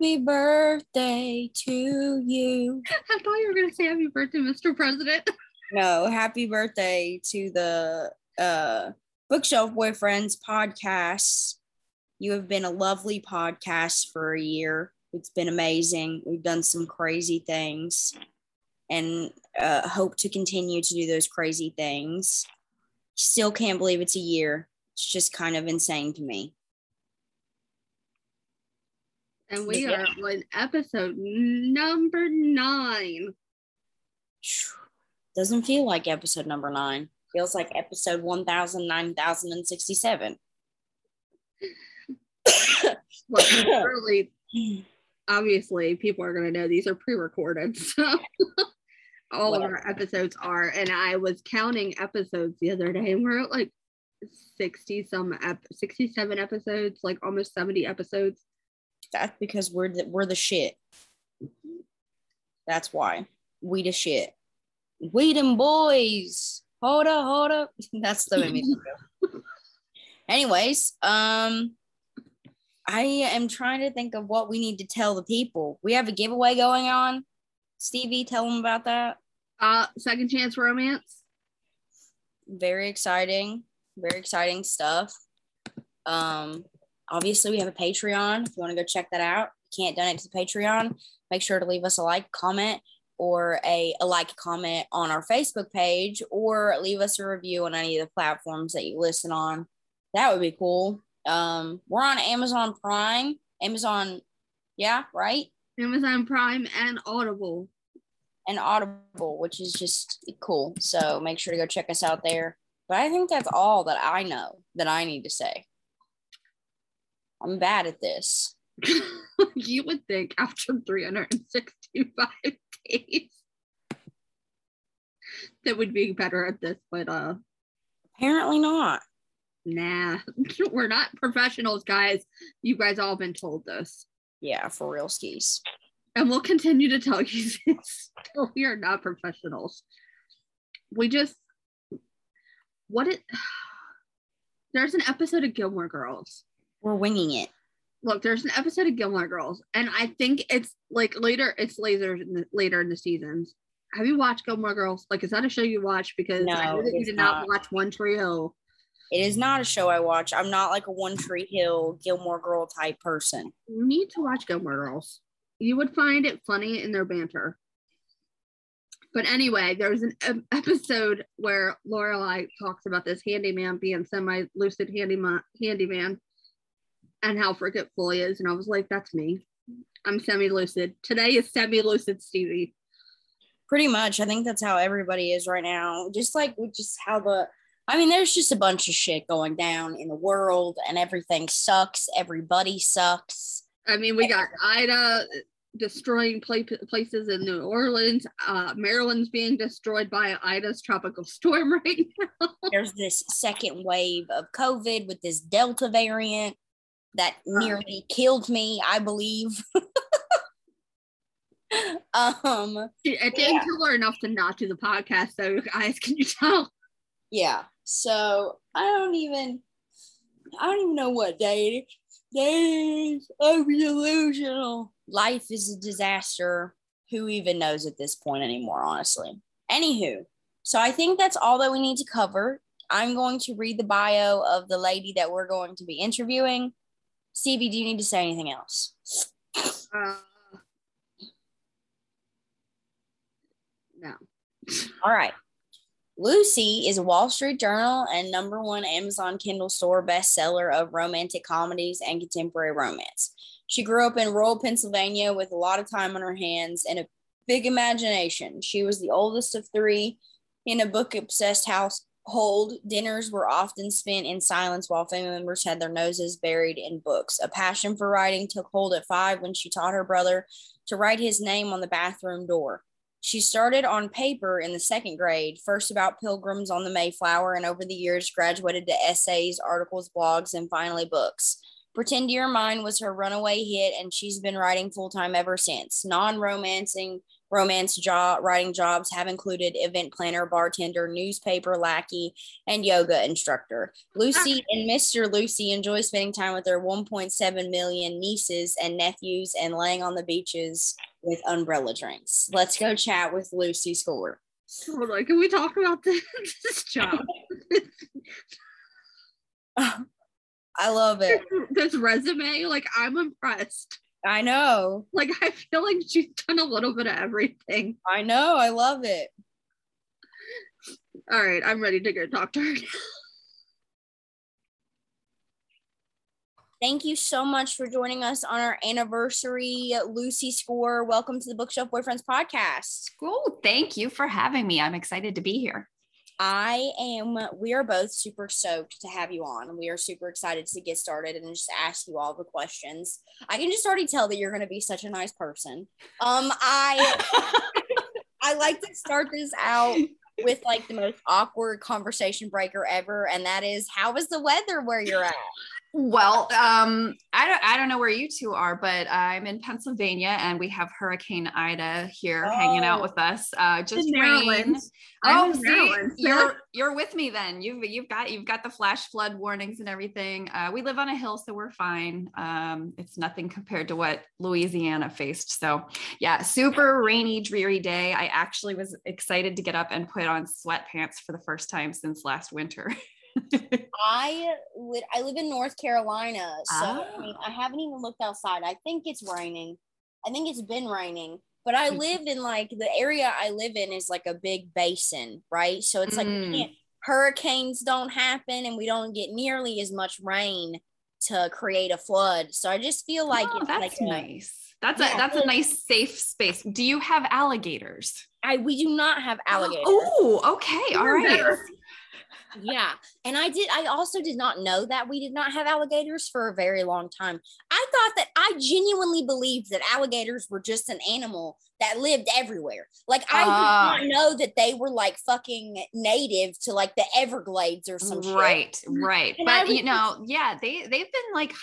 Happy birthday to you. I thought you were going to say happy birthday, Mr. President. No, happy birthday to the uh, Bookshelf Boyfriends podcast. You have been a lovely podcast for a year. It's been amazing. We've done some crazy things and uh, hope to continue to do those crazy things. Still can't believe it's a year. It's just kind of insane to me. And we Yeah. are on episode number nine. Doesn't feel like episode number nine. Feels like episode 1009,067. Well, obviously, people are going to know these are pre recorded. So all of our episodes are. And I was counting episodes the other day, and we're at like 60 some, ep- 67 episodes, like almost 70 episodes. That's because we're the, we're the shit. That's why we the shit. We them boys. Hold up, hold up. That's the. Anyways, um, I am trying to think of what we need to tell the people. We have a giveaway going on. Stevie, tell them about that. Uh, Second Chance Romance. Very exciting, very exciting stuff. Um, obviously, we have a Patreon. If you want to go check that out, can't donate to the Patreon. Make sure to leave us a like, comment, or a, a like comment on our Facebook page, or leave us a review on any of the platforms that you listen on. That would be cool. Um, we're on Amazon Prime, Amazon, yeah, right, Amazon Prime and Audible. and Audible, which is just cool. So make sure to go check us out there. But I think that's all that I know that I need to say. I'm bad at this. you would think after 365 days that would be better at this, but uh Apparently not. nah. We're not professionals, guys. You guys all been told this. Yeah, for real skis. And we'll continue to tell you this. we are not professionals. We just what it there's an episode of Gilmore Girls We're winging it. look there's an episode of gilmore girls and i think it's like later it's later in the, later in the seasons have you watched gilmore girls like is that a show you watch because i know that you did not not. watch one tree hill It is not a show I watch. I'm not like a One Tree Hill Gilmore Girl type person. you need to watch gilmore girls you would find it funny in their banter but anyway there's an episode where lorelai talks about this handyman being semi-lucid handyman handyman and how forgetful he is and i was like that's me i'm semi-lucid today is semi-lucid stevie Pretty much. I think that's how everybody is right now. Just like with just how the I mean, there's just a bunch of shit going down in the world and everything sucks. Everybody sucks. I mean, we got Ida destroying pla- places in New Orleans. Uh, Maryland's being destroyed by Ida's tropical storm right now. There's this second wave of COVID with this Delta variant that nearly killed me, I believe. um, It didn't Yeah. kill her enough to not do the podcast, though, guys. Can you tell? yeah. So I don't even I don't even know what day it is. Days of delusional. Life is a disaster. Who even knows at this point anymore, honestly? Anywho, so I think that's all that we need to cover. I'm going to read the bio of the lady that we're going to be interviewing. Stevie, do you need to say anything else? Uh, no. All right. Lucy is a Wall Street Journal and number one Amazon Kindle store bestseller of romantic comedies and contemporary romance. She grew up in rural Pennsylvania with a lot of time on her hands and a big imagination. She was the oldest of three in a book obsessed household. Dinners were often spent in silence while family members had their noses buried in books. A passion for writing took hold at five when she taught her brother to write his name on the bathroom door. She started on paper in the second grade, first about pilgrims on the Mayflower, and over the years graduated to essays, articles, blogs, and finally books. Pretend You're Mine was her runaway hit, and she's been writing full time ever since. Non romancing romance job writing jobs have included event planner, bartender, newspaper lackey, and yoga instructor. Lucy and Mr. Lucy enjoy spending time with their 1.7 million nieces and nephews and laying on the beaches with umbrella drinks. Let's go chat with Lucy Score. Hold on, can we talk about this, this job? I love it. this resume, like I'm impressed. I know. Like I feel like she's done a little bit of everything. I know. I love it. All right, I'm ready to go talk to her. Thank you so much for joining us on our anniversary, Lucy Score. Welcome to the Bookshelf Boyfriends podcast. Cool. Thank you for having me. I'm excited to be here. I am, we are both super stoked to have you on. We are super excited to get started and just ask you all the questions. I can just already tell that you're going to be such a nice person. Um, I, I like to start this out with like the most awkward conversation breaker ever. And that is, how is the weather where you're at? Well, um, I don't I don't know where you two are, but I'm in Pennsylvania and we have Hurricane Ida here oh, hanging out oh. with us. Uh, just rain. Oh, see, you're you're with me then. You've you've got you've got the flash flood warnings and everything. Uh, we live on a hill, so we're fine. Um, it's nothing compared to what Louisiana faced. So yeah, super rainy, dreary day. I actually was excited to get up and put on sweatpants for the first time since last winter. I would I live in North Carolina, so ah. I mean I haven't even looked outside. I think it's raining. I think it's been raining. But I live in like the area I live in is like a big basin, right? So it's like mm. hurricanes don't happen and we don't get nearly as much rain to create a flood. So I just feel like oh, it's that's like nice. A, that's yeah, a that's a nice safe space. Do you have alligators? I we do not have alligators. Oh, okay. All right yeah. And I did, I also did not know that we did not have alligators for a very long time. I thought that I genuinely believed that alligators were just an animal that lived everywhere. Like I uh, did not ah. know that they were like fucking native to like the Everglades or some right, shit. Right, right. But you know, yeah, they they've been like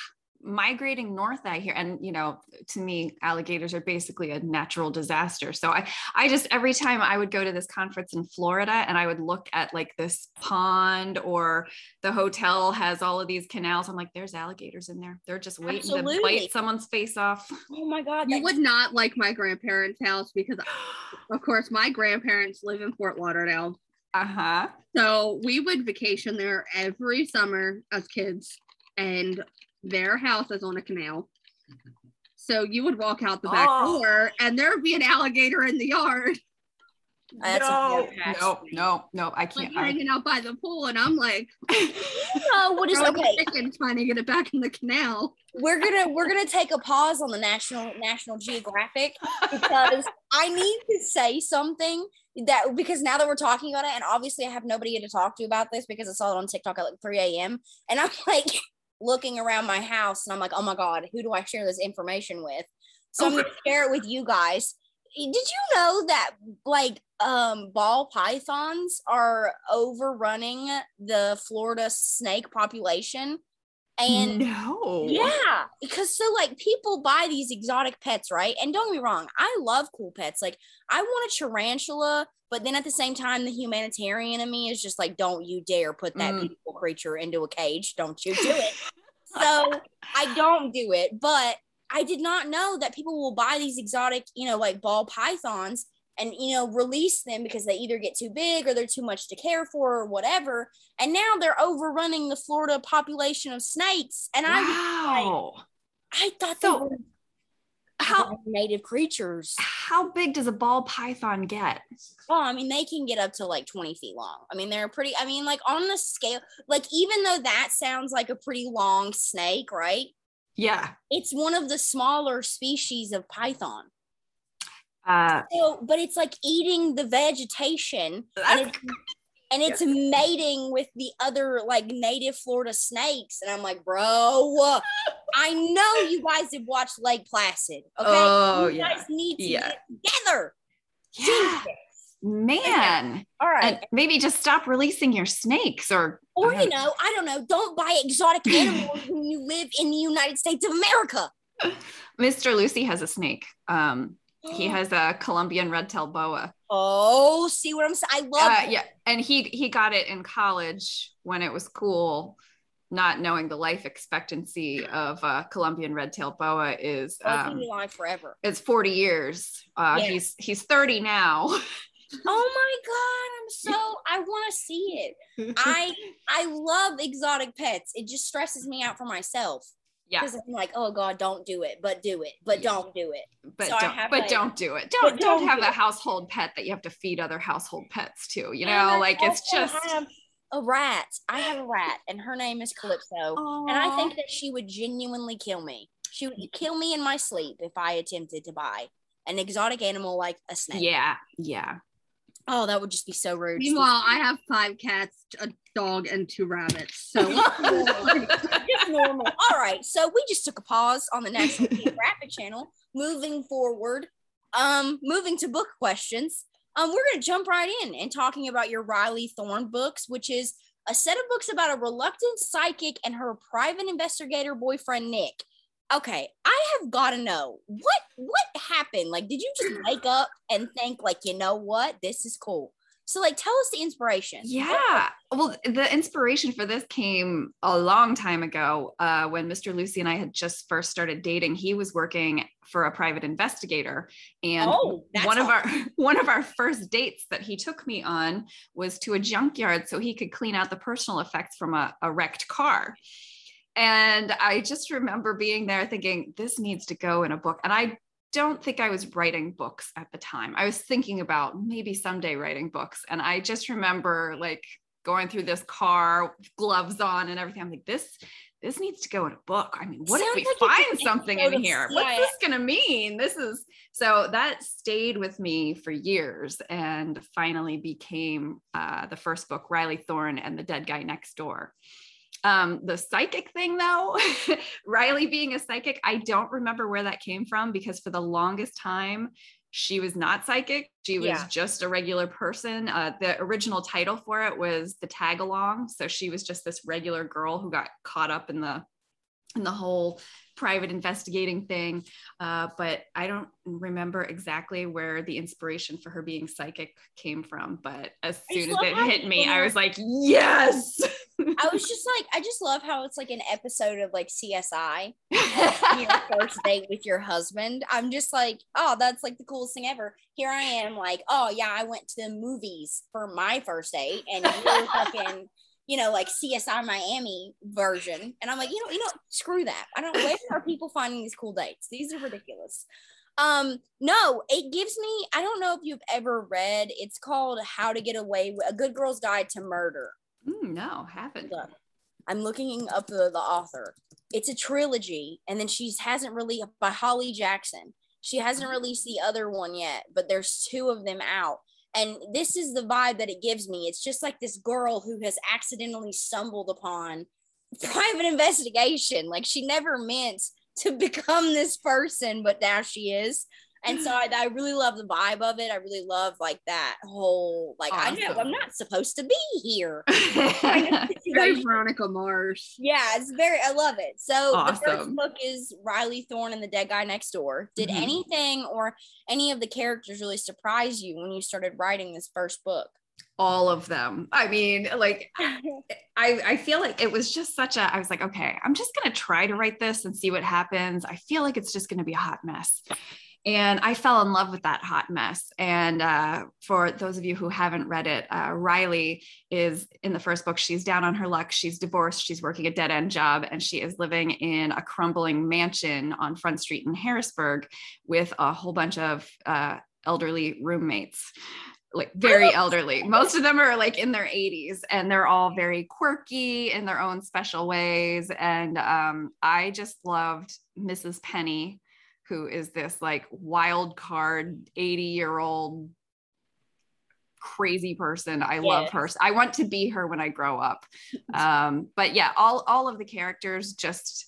migrating north I hear and you know to me alligators are basically a natural disaster. So I I just every time I would go to this conference in Florida and I would look at like this pond or the hotel has all of these canals I'm like there's alligators in there. They're just waiting Absolutely. to bite someone's face off. Oh my god you would not like my grandparents house because of course my grandparents live in Fort Lauderdale. Uh-huh. So we would vacation there every summer as kids and their house is on a canal. So you would walk out the back oh. door and there'd be an alligator in the yard. That's no, no, no, no, I can't. Like hanging out by the pool, and I'm like, oh, what is okay? Trying to get it back in the canal. We're gonna we're gonna take a pause on the national National Geographic because I need to say something that because now that we're talking about it, and obviously I have nobody to talk to about this because I saw it on TikTok at like 3 a.m. and I'm like, looking around my house and I'm like, oh my God, who do I share this information with? So I'm gonna share it with you guys. Did you know that like um ball pythons are overrunning the Florida snake population? And no, yeah, because so like people buy these exotic pets, right? And don't get me wrong, I love cool pets. Like I want a tarantula, but then at the same time, the humanitarian in me is just like, don't you dare put that mm. beautiful creature into a cage. Don't you do it. so I don't do it. But I did not know that people will buy these exotic, you know, like ball pythons and you know release them because they either get too big or they're too much to care for or whatever and now they're overrunning the florida population of snakes and i wow. like, i thought so, how native creatures. How big does a ball python get? Oh i mean they can get up to like 20 feet long. I mean they're pretty i mean like on the scale like even though that sounds like a pretty long snake right? Yeah. It's one of the smaller species of python. Uh, so, but it's like eating the vegetation and it's, and it's mating with the other like native Florida snakes. And I'm like, bro, I know you guys have watched Lake Placid. Okay. Oh, you guys yeah. need to yeah. get together. Yeah. Man. All right. And maybe just stop releasing your snakes or or you know, I don't know, don't buy exotic animals when you live in the United States of America. Mr. Lucy has a snake. Um he has a Colombian red-tailed boa. Oh, see what I'm saying? I love uh, yeah, and he he got it in college when it was cool not knowing the life expectancy of a Colombian red-tailed boa is um, alive forever. It's 40 years. Uh, yeah. He's he's 30 now. oh my god, I'm so I want to see it. I I love exotic pets. It just stresses me out for myself. Yeah. Because I'm like, oh God, don't do it, but do it, but don't do it. But so don't, but don't do it. Don't don't, don't have do a household pet that you have to feed other household pets to. You know, like it's just a rat. I have a rat, and her name is Calypso, Aww. and I think that she would genuinely kill me. She would kill me in my sleep if I attempted to buy an exotic animal like a snake. Yeah, yeah. Oh, that would just be so rude. Meanwhile, I have five cats, a dog, and two rabbits. So just normal. All right. So we just took a pause on the National Geographic channel. Moving forward, um, moving to book questions. Um, we're gonna jump right in and talking about your Riley Thorne books, which is a set of books about a reluctant psychic and her private investigator boyfriend Nick. Okay i have got to know what what happened? Like did you just wake up and think like you know what? This is cool so like tell us the inspiration. Yeah. Well the inspiration for this came a long time ago uh, when mr lucy and i had just first started dating. He was working for a private investigator and oh, one of our one of our first dates that he took me on was to a junkyard so he could clean out the personal effects from a, a wrecked car. And I just remember being there thinking, this needs to go in a book. And I don't think I was writing books at the time. I was thinking about maybe someday writing books. And I just remember like going through this car, gloves on and everything. I'm like, this, this needs to go in a book. I mean, what Sounds if we like find something in here? What's this going to mean? This is so that stayed with me for years and finally became uh, the first book, Riley Thorne and the Dead Guy Next Door. Um, the psychic thing, though, Riley being a psychic, I don't remember where that came from because for the longest time, she was not psychic. She was yeah. just a regular person. Uh, the original title for it was the tag along. So she was just this regular girl who got caught up in the in the whole private investigating thing. Uh, but I don't remember exactly where the inspiration for her being psychic came from. But as soon as it hit me, I was like, yes. I was just like, I just love how it's like an episode of like CSI, your first date with your husband. I'm just like, oh, that's like the coolest thing ever. Here I am, like, oh yeah, I went to the movies for my first date, and you're fucking you know, like CSI Miami version. And I'm like, you know, you know, screw that. I don't where are people finding these cool dates? These are ridiculous. Um, no, it gives me, I don't know if you've ever read, it's called How to Get Away with a Good Girl's Guide to Murder. Mm, no, haven't. Look, I'm looking up the, the author. It's a trilogy, and then she hasn't really by Holly Jackson. She hasn't released the other one yet, but there's two of them out. And this is the vibe that it gives me. It's just like this girl who has accidentally stumbled upon private investigation. Like she never meant to become this person, but now she is and so I, I, really love the vibe of it. I really love like that whole like awesome. I know I'm not supposed to be here. very Veronica Mars. Yeah, it's very I love it. So awesome. the first book is Riley Thorne and the Dead Guy Next Door. Did mm-hmm. anything or any of the characters really surprise you when you started writing this first book? all of them. I mean, like I I feel like it was just such a I was like, okay, I'm just going to try to write this and see what happens. I feel like it's just going to be a hot mess. And I fell in love with that hot mess. And uh, for those of you who haven't read it, uh, Riley is in the first book. She's down on her luck. She's divorced. She's working a dead end job, and she is living in a crumbling mansion on Front Street in Harrisburg with a whole bunch of uh, elderly roommates like very elderly. Most of them are like in their 80s and they're all very quirky in their own special ways. And um, I just loved Mrs. Penny who is this like wild card 80 year old crazy person. I love her. I want to be her when I grow up. Um, but yeah, all all of the characters just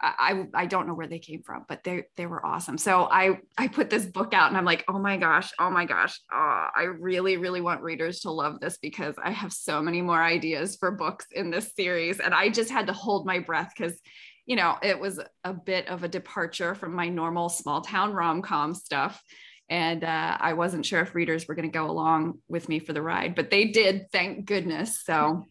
I I don't know where they came from, but they they were awesome. So I I put this book out and I'm like, oh my gosh, oh my gosh, oh, I really really want readers to love this because I have so many more ideas for books in this series, and I just had to hold my breath because you know it was a bit of a departure from my normal small town rom com stuff. And uh, I wasn't sure if readers were going to go along with me for the ride, but they did, thank goodness. So,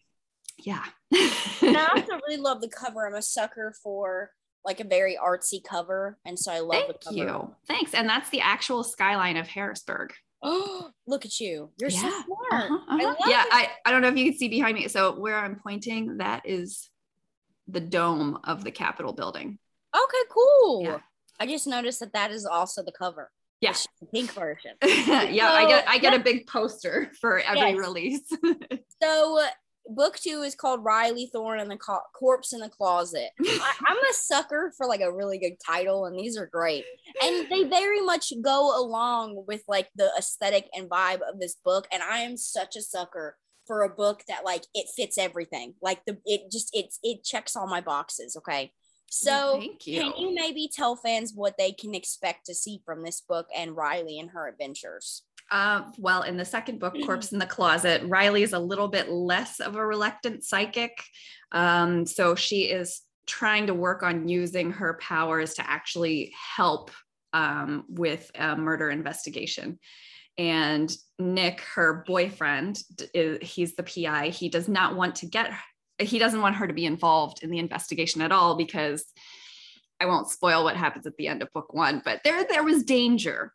yeah. I also really love the cover. I'm a sucker for like a very artsy cover, and so I love Thank the cover. you. Thanks. And that's the actual skyline of Harrisburg. Oh, look at you! You're yeah. so smart. Uh-huh, uh-huh. I yeah, I, I don't know if you can see behind me. So where I'm pointing, that is the dome of the Capitol building. Okay, cool. Yeah. I just noticed that that is also the cover. Yeah, the pink version. yeah, I get I get yeah. a big poster for every Yes. release. So uh, book two is called Riley Thorne and the Co- Corpse in the Closet. I, I'm a sucker for like a really good title, and these are great. And they very much go along with like the aesthetic and vibe of this book. And I am such a sucker for a book that like it fits everything. Like the it just it's it checks all my boxes. Okay. So Thank you. can you maybe tell fans what they can expect to see from this book and Riley and her adventures? Uh, well, in the second book, Corpse in the Closet, Riley is a little bit less of a reluctant psychic. Um, so she is trying to work on using her powers to actually help um, with a murder investigation. And Nick, her boyfriend, he's the PI. He does not want to get, he doesn't want her to be involved in the investigation at all because I won't spoil what happens at the end of book one, but there there was danger.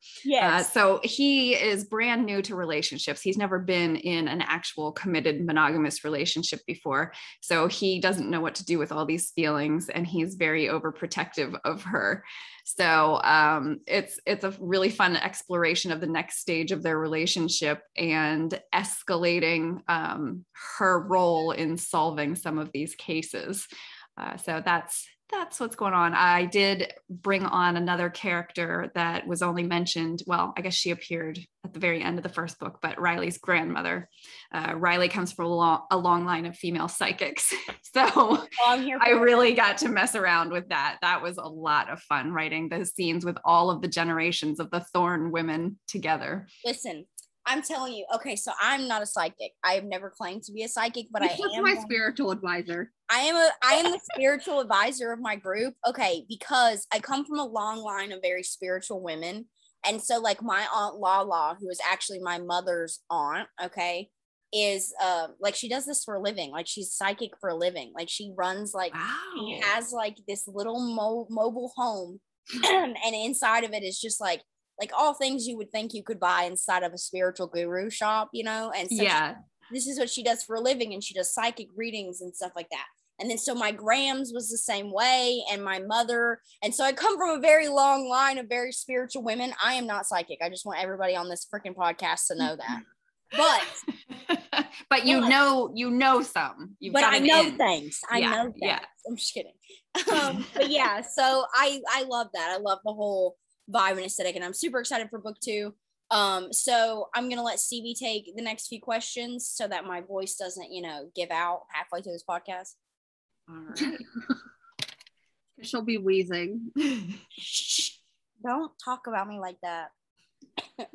Uh, so he is brand new to relationships. He's never been in an actual committed monogamous relationship before. So he doesn't know what to do with all these feelings and he's very overprotective of her. So um, it's it's a really fun exploration of the next stage of their relationship and escalating um, her role in solving some of these cases. Uh, so that's that's what's going on. I did bring on another character that was only mentioned. Well, I guess she appeared at the very end of the first book, but Riley's grandmother. Uh, Riley comes from a long, a long line of female psychics. so Well, I'm here I really got to mess around with that. That was a lot of fun writing those scenes with all of the generations of the Thorne women together. Listen, I'm telling you. Okay, so I'm not a psychic. I have never claimed to be a psychic, but I This was am. my one- spiritual advisor. I am a I am the spiritual advisor of my group. Okay, because I come from a long line of very spiritual women. And so like my aunt Lala, who is actually my mother's aunt, okay, is uh like she does this for a living. Like she's psychic for a living. Like she runs like she has like this little mo- mobile home and inside of it is just like like all things you would think you could buy inside of a spiritual guru shop, you know? And so she yeah. this is what she does for a living and she does psychic readings and stuff like that and then so my grams was the same way and my mother and so i come from a very long line of very spiritual women. I am not psychic. I just want everybody on this freaking podcast to know that. But but you But- know, you know some. You've but i know in. things. I Yeah, know things. Yeah. i'm just kidding. Um, but yeah so i i love that. I love the whole vibe and aesthetic and i'm super excited for book two. Um so i'm gonna let stevie take the next few questions so that my voice doesn't you know give out halfway through this podcast All right. She'll be wheezing. Shh, don't talk about me like that.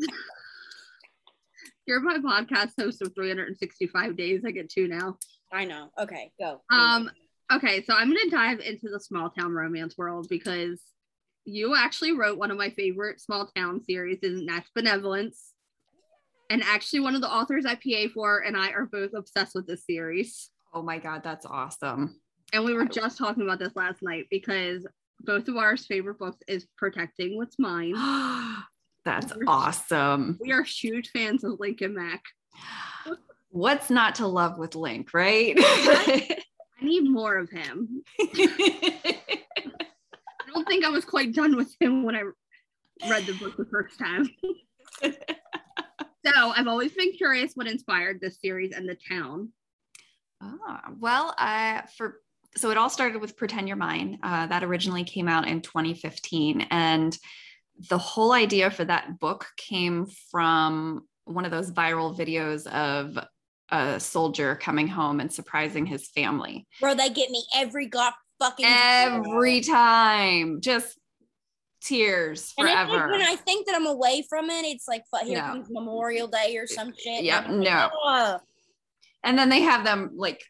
You're my podcast host of 365 days. I get two now. I know. Okay, go. Um, okay, so I'm gonna dive into the small town romance world because you actually wrote one of my favorite small town series in Natch Benevolence. And actually one of the authors I PA for and I are both obsessed with this series. Oh my God, that's awesome. And we were just talking about this last night because both of our favorite books is Protecting What's Mine. that's awesome. We are huge fans of Lincoln Mac. What's not to love with Link, right? I need more of him. I don't think I was quite done with him when I read the book the first time. so I've always been curious what inspired this series and the town. Ah, well, uh, for so it all started with Pretend You're Mine. Uh, that originally came out in 2015, and the whole idea for that book came from one of those viral videos of a soldier coming home and surprising his family. Bro, they get me every god fucking every time. Just tears and forever. think when I think that I'm away from it, it's like here comes Memorial Day or some shit. and Yeah, no. And then they have them like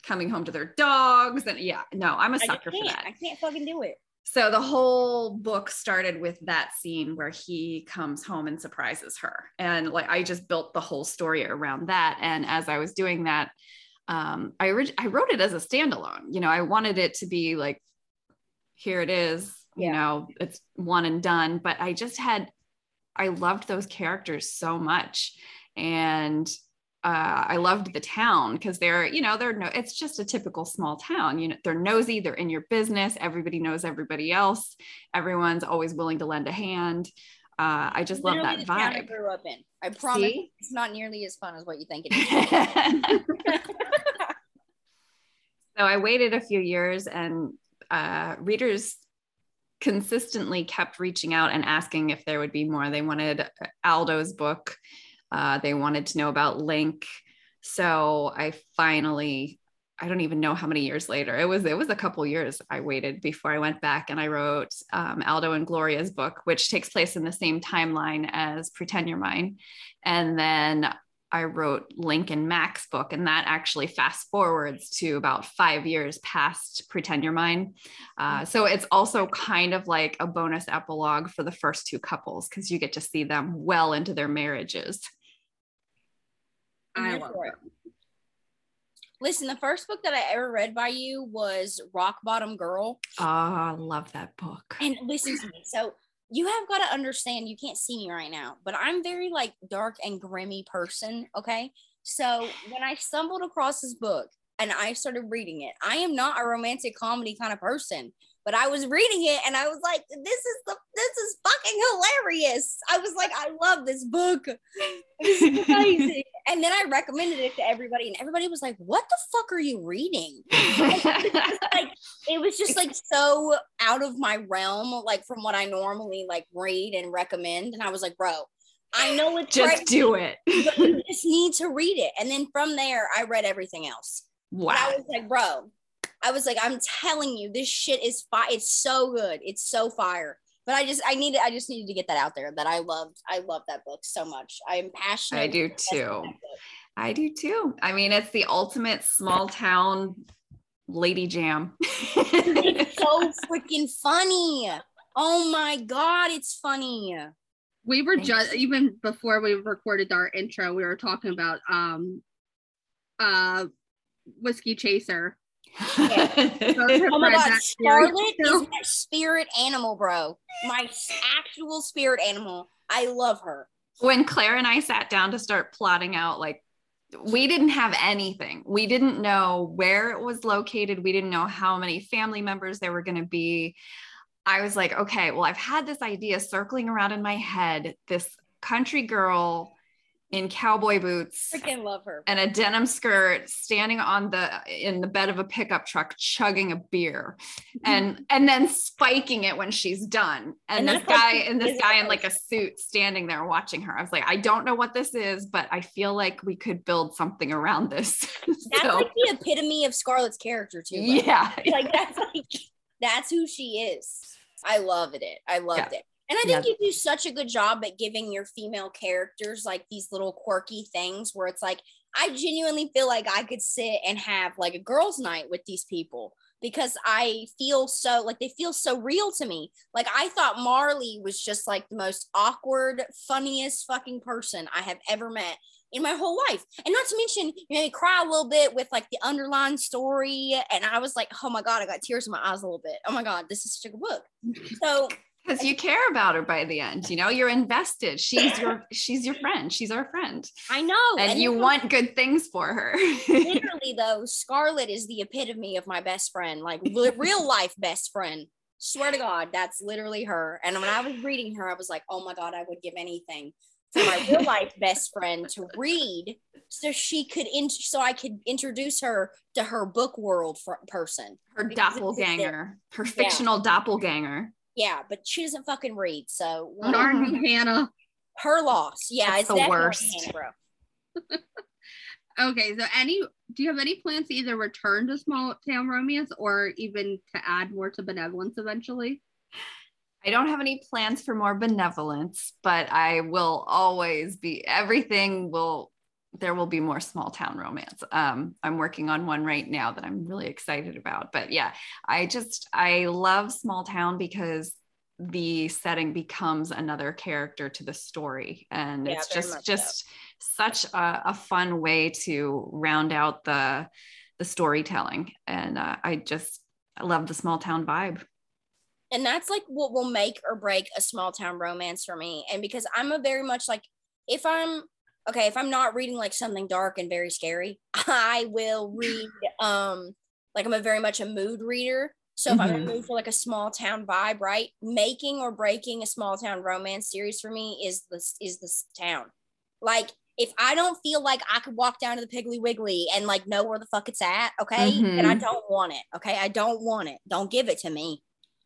coming home to their dogs and yeah no i'm a sucker for that. I can't fucking do it. so the whole book started with that scene where he comes home and surprises her. And like i just built the whole story around that. And as i was doing that um i orig- i wrote it as a standalone. You know i wanted it to be like here it is you know it's one and done. But i just had i loved those characters so much. And uh, I loved the town because they're, you know, they're no, it's just a typical small town. You know, they're nosy, they're in your business. Everybody knows everybody else. Everyone's always willing to lend a hand. Uh, I just love that town I grew up in. I promise See? it's not nearly as fun as what you think it is. so I waited a few years and uh, readers consistently kept reaching out and asking if there would be more. They wanted Aldo's book. Uh, they wanted to know about Link. So I finally, I don't even know how many years later. It was it was a couple years I waited before I went back and I wrote um, Aldo and Gloria's book, which takes place in the same timeline as Pretend You're Mine. And then I wrote Link and Mac's book, and that actually fast forwards to about five years past Pretend You're Mine. Uh, so it's also kind of like a bonus epilogue for the first two couples because you get to see them well into their marriages. I love it. Listen, the first book that I ever read by you was Rock Bottom Girl. Oh, I love that book. And listen to me. So you have got to understand, you can't see me right now, but I'm very like dark and grimy person. Okay. So when I stumbled across this book and I started reading it, I am not a romantic comedy kind of person. But I was reading it and I was like, this is the this is fucking hilarious. I was like, I love this book. This is amazing. and then I recommended it to everybody, and everybody was like, What the fuck are you reading? like it was just like so out of my realm, like from what I normally like read and recommend. And I was like, bro, I know it's Just right, do it. but you just need to read it. And then from there, I read everything else. But Wow. I was like, bro, I was like, I'm telling you, this shit is fire. It's so good. It's so fire. But I just, I needed, I just needed to get that out there that I loved, I love that book so much. I am passionate. I do too. I do too. I mean, it's the ultimate small town lady jam. It's so freaking funny. Oh my god, it's funny. we were just even before we recorded our intro we were talking about um uh whiskey chaser Oh my god, That Scarlett is my spirit animal, bro. My actual spirit animal. I love her. when Claire and I sat down to start plotting out, like, we didn't have anything. We didn't know where it was located. We didn't know how many family members there were going to be. I was like, okay, well, I've had this idea circling around in my head this country girl in cowboy boots Freaking love her. and a denim skirt standing on the in the bed of a pickup truck chugging a beer mm-hmm. and and then spiking it when she's done and, And this like guy and this guy in like a suit standing there watching her i was like i don't know what this is but i feel like we could build something around this That's so like the epitome of Scarlett's character too. bro. yeah Like that's like that's who she is. I loved it. I loved it. And I think Yeah. you do such a good job at giving your female characters like these little quirky things where it's like, I genuinely feel like I could sit and have like a girls' night with these people because I feel so like they feel so real to me. Like I thought Marley was just like the most awkward, funniest fucking person I have ever met in my whole life. And not to mention, you made me cry a little bit with like the underlying story. And I was like, oh my God, I got tears in my eyes a little bit. Oh my God, this is such a good book. So because you care about her by the end you know you're invested she's your she's your friend she's our friend I know. and you then want good things for her literally though, Scarlett is the epitome of my best friend, like real life best friend. Swear to God, that's literally her. And when I was reading her, I was like, oh my God, I would give anything for my real life best friend to read so she could in so I could introduce her to her book world fr- person. her Because this is it. doppelganger her fictional doppelganger Yeah, but she doesn't fucking read. So Darn you, Hannah. her loss. Yeah, That's it's the worst. Hannah. Okay, so any do you have any plans to either return to small town romance or even to add more to benevolence eventually? I don't have any plans for more benevolence, but I will always be everything will there will be more small town romance. Um, I'm working on one right now that I'm really excited about. But yeah, I just I love small town because the setting becomes another character to the story and yeah, it's just just so. such a, a, fun way to round out the the storytelling and uh, i just i love the small town vibe and that's like what will make or break a small town romance for me and because i'm a very much like if i'm okay if i'm not reading like something dark and very scary i will read um like i'm a very much a mood reader so if mm-hmm. I'm gonna move for like a small town vibe, right? Making or breaking a small town romance series for me is this is this town. Like if I don't feel like I could walk down to the Piggly Wiggly and like know where the fuck it's at, okay, mm-hmm. then I don't want it. Okay, I don't want it. Don't give it to me.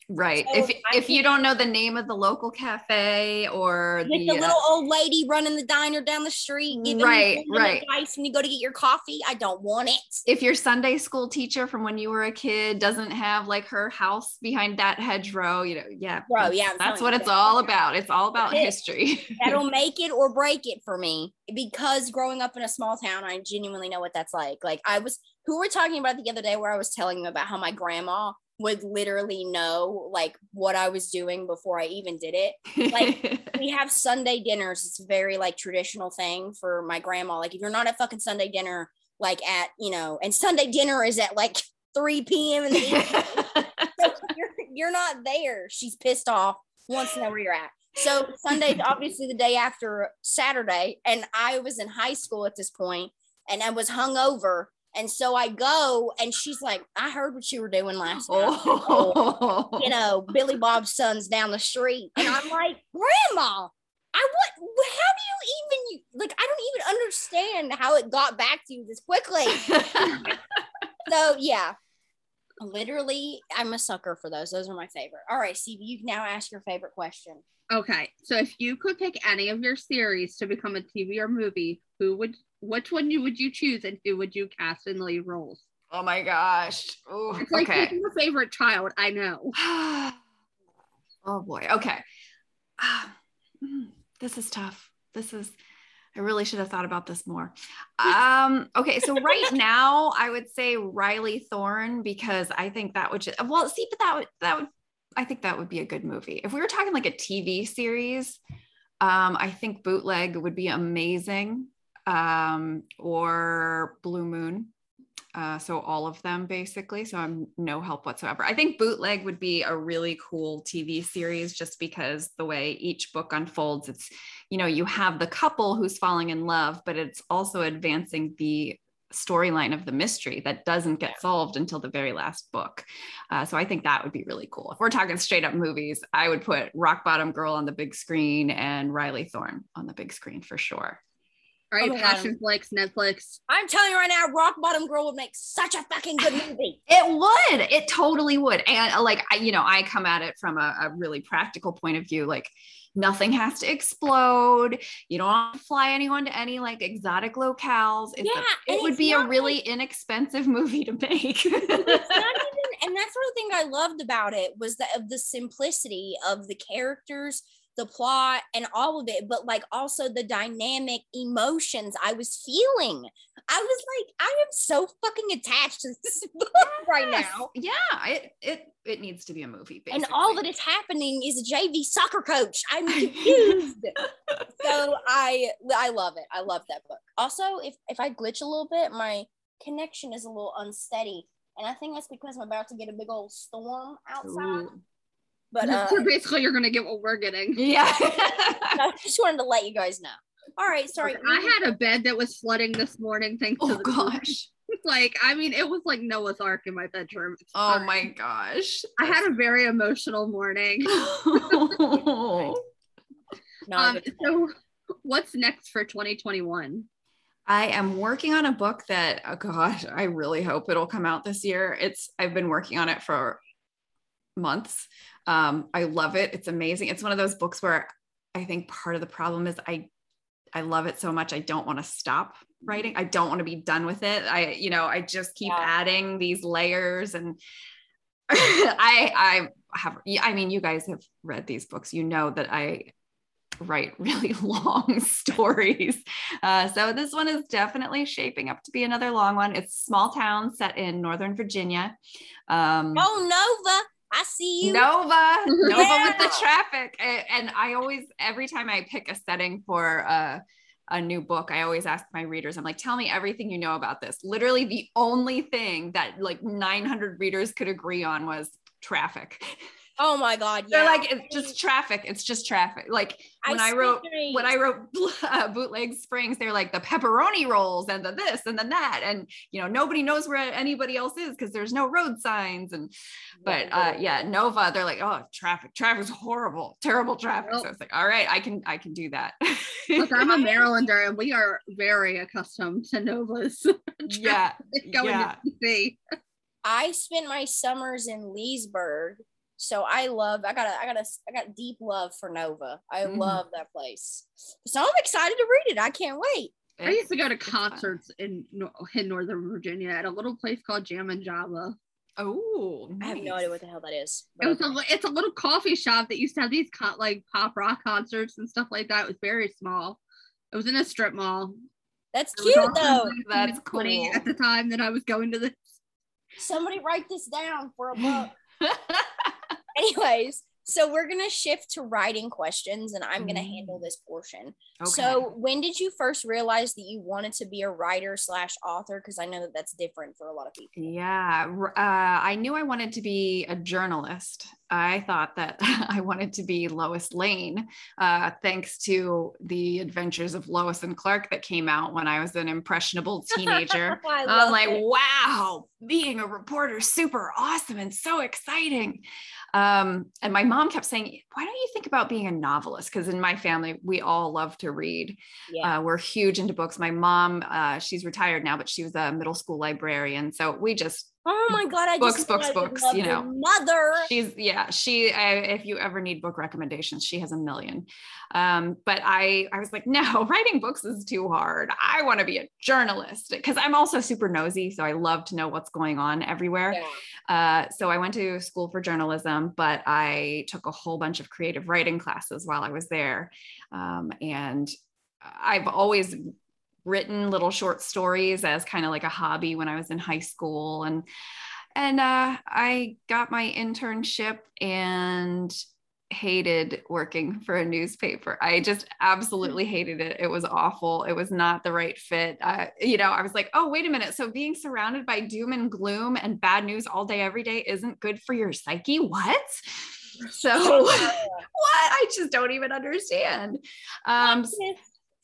Right. So if if you don't know the name of the local cafe or the, the, little uh, old lady running the diner down the street, right, right. advice when you go to get your coffee, I don't want it. If your Sunday school teacher from when you were a kid doesn't have like her house behind that hedgerow, you know, yeah, bro, yeah, that's what it's all about. It's all about history. That'll make it or break it for me because growing up in a small town, I genuinely know what that's like. Like I was, who were talking about the other day, where I was telling them about how my grandma would literally know like what I was doing before I even did it. Like we have Sunday dinners. It's a very like traditional thing for my grandma. Like if you're not at fucking Sunday dinner, like at, you know, and Sunday dinner is at like 3 p.m. in the evening. so you're, you're not there. She's pissed off, wants to know where you're at. So Sunday's obviously the day after Saturday. And I was in high school at this point and I was hungover and so I go, and she's like, "I heard what you were doing last night. Oh. you know, Billy Bob's son's down the street." And I'm like, "Grandma, I what? How do you even like? I don't even understand how it got back to you this quickly." so yeah, literally, I'm a sucker for those. Those are my favorite. All right, Steve, you can now ask your favorite question. Okay, so if you could pick any of your series to become a TV or movie, who would which one you would you choose and who would you cast in lead roles? Oh my gosh. Ooh, it's like okay. your favorite child. I know. oh boy. Okay. this is tough. This is I really should have thought about this more. Um, okay, so right now I would say Riley Thorne because I think that would just well see, but that would that would I think that would be a good movie. If we were talking like a TV series, um, I think bootleg would be amazing um, or Blue Moon. Uh, so all of them basically. So I'm no help whatsoever. I think Bootleg would be a really cool TV series just because the way each book unfolds, it's, you know, you have the couple who's falling in love, but it's also advancing the storyline of the mystery that doesn't get solved until the very last book. Uh, so I think that would be really cool. If we're talking straight up movies, I would put Rock Bottom Girl on the big screen and Riley Thorne on the big screen for sure. All right, oh Passionflix, Netflix. I'm telling you right now, Rock Bottom Girl would make such a fucking good movie. it would. It totally would. And uh, like, I, you know, I come at it from a, a really practical point of view. Like, nothing has to explode. You don't have to fly anyone to any like exotic locales. It's yeah, a, it would be a really like, inexpensive movie to make. even, and that's the thing I loved about it was that of the simplicity of the characters the plot and all of it, but like also the dynamic emotions I was feeling. I was like, I am so fucking attached to this book yes. right now. Yeah, it it it needs to be a movie. Basically. And all that is happening is a JV soccer coach. I'm confused. so I I love it. I love that book. Also, if if I glitch a little bit, my connection is a little unsteady. And I think that's because I'm about to get a big old storm outside. Ooh. But uh, so basically, you're gonna get what we're getting. Yeah. I just wanted to let you guys know. All right, sorry. I had a bed that was flooding this morning. Thanks oh, to the gosh. like, I mean, it was like Noah's Ark in my bedroom. It's oh fine. my gosh. I had a very emotional morning. um, so, what's next for 2021? I am working on a book that, oh gosh, I really hope it'll come out this year. It's I've been working on it for months. Um, I love it. It's amazing. It's one of those books where I think part of the problem is I I love it so much I don't want to stop writing. I don't want to be done with it. I, you know, I just keep yeah. adding these layers and I I have I mean you guys have read these books. You know that I write really long stories. Uh, so this one is definitely shaping up to be another long one. It's small town set in Northern Virginia. Um, oh, Nova. I see you. Nova, Nova yeah. with the traffic. And I always, every time I pick a setting for a, a new book, I always ask my readers, I'm like, tell me everything you know about this. Literally, the only thing that like 900 readers could agree on was traffic. Oh my god! Yeah. They're like it's just traffic. It's just traffic. Like when I, I wrote when I wrote uh, bootleg Springs, they're like the pepperoni rolls and the this and the that, and you know nobody knows where anybody else is because there's no road signs. And but uh, yeah, Nova, they're like oh traffic, traffic's horrible, terrible traffic. Nope. So it's like all right, I can I can do that. Look, I'm a Marylander, and we are very accustomed to Novas. yeah, going yeah. to. I spent my summers in Leesburg so I love, I got a, I got a, I got deep love for Nova. I mm. love that place. So I'm excited to read it. I can't wait. I used to go to concerts in in Northern Virginia at a little place called Jammin' Java. Oh, nice. I have no idea what the hell that is. It was a, it's a little coffee shop that used to have these con- like pop rock concerts and stuff like that. It was very small. It was in a strip mall. That's cute though. That's cool. At the time that I was going to this. Somebody write this down for a book. Anyways, so we're gonna shift to writing questions, and I'm gonna handle mm. this portion. Okay. So, when did you first realize that you wanted to be a writer slash author? Because I know that that's different for a lot of people. Yeah, uh, I knew I wanted to be a journalist. I thought that I wanted to be Lois Lane, uh, thanks to the Adventures of Lois and Clark that came out when I was an impressionable teenager. I, was like, it. wow, being a reporter, super awesome and so exciting. Um, and my mom kept saying, why don't you think about being a novelist? Because in my family, we all love to read. Yeah. Uh, we're huge into books. My mom, uh, she's retired now, but she was a middle school librarian. So we just Oh my god! I books, books, books. You know, mother. She's yeah. She. I, if you ever need book recommendations, she has a million. Um, but I, I was like, no, writing books is too hard. I want to be a journalist because I'm also super nosy, so I love to know what's going on everywhere. Yeah. Uh, so I went to school for journalism, but I took a whole bunch of creative writing classes while I was there, um, and I've always written little short stories as kind of like a hobby when I was in high school and and uh, I got my internship and hated working for a newspaper. I just absolutely hated it. It was awful. It was not the right fit. Uh, you know, I was like, oh, wait a minute. So being surrounded by doom and gloom and bad news all day, every day isn't good for your psyche. What? So what? I just don't even understand. Um,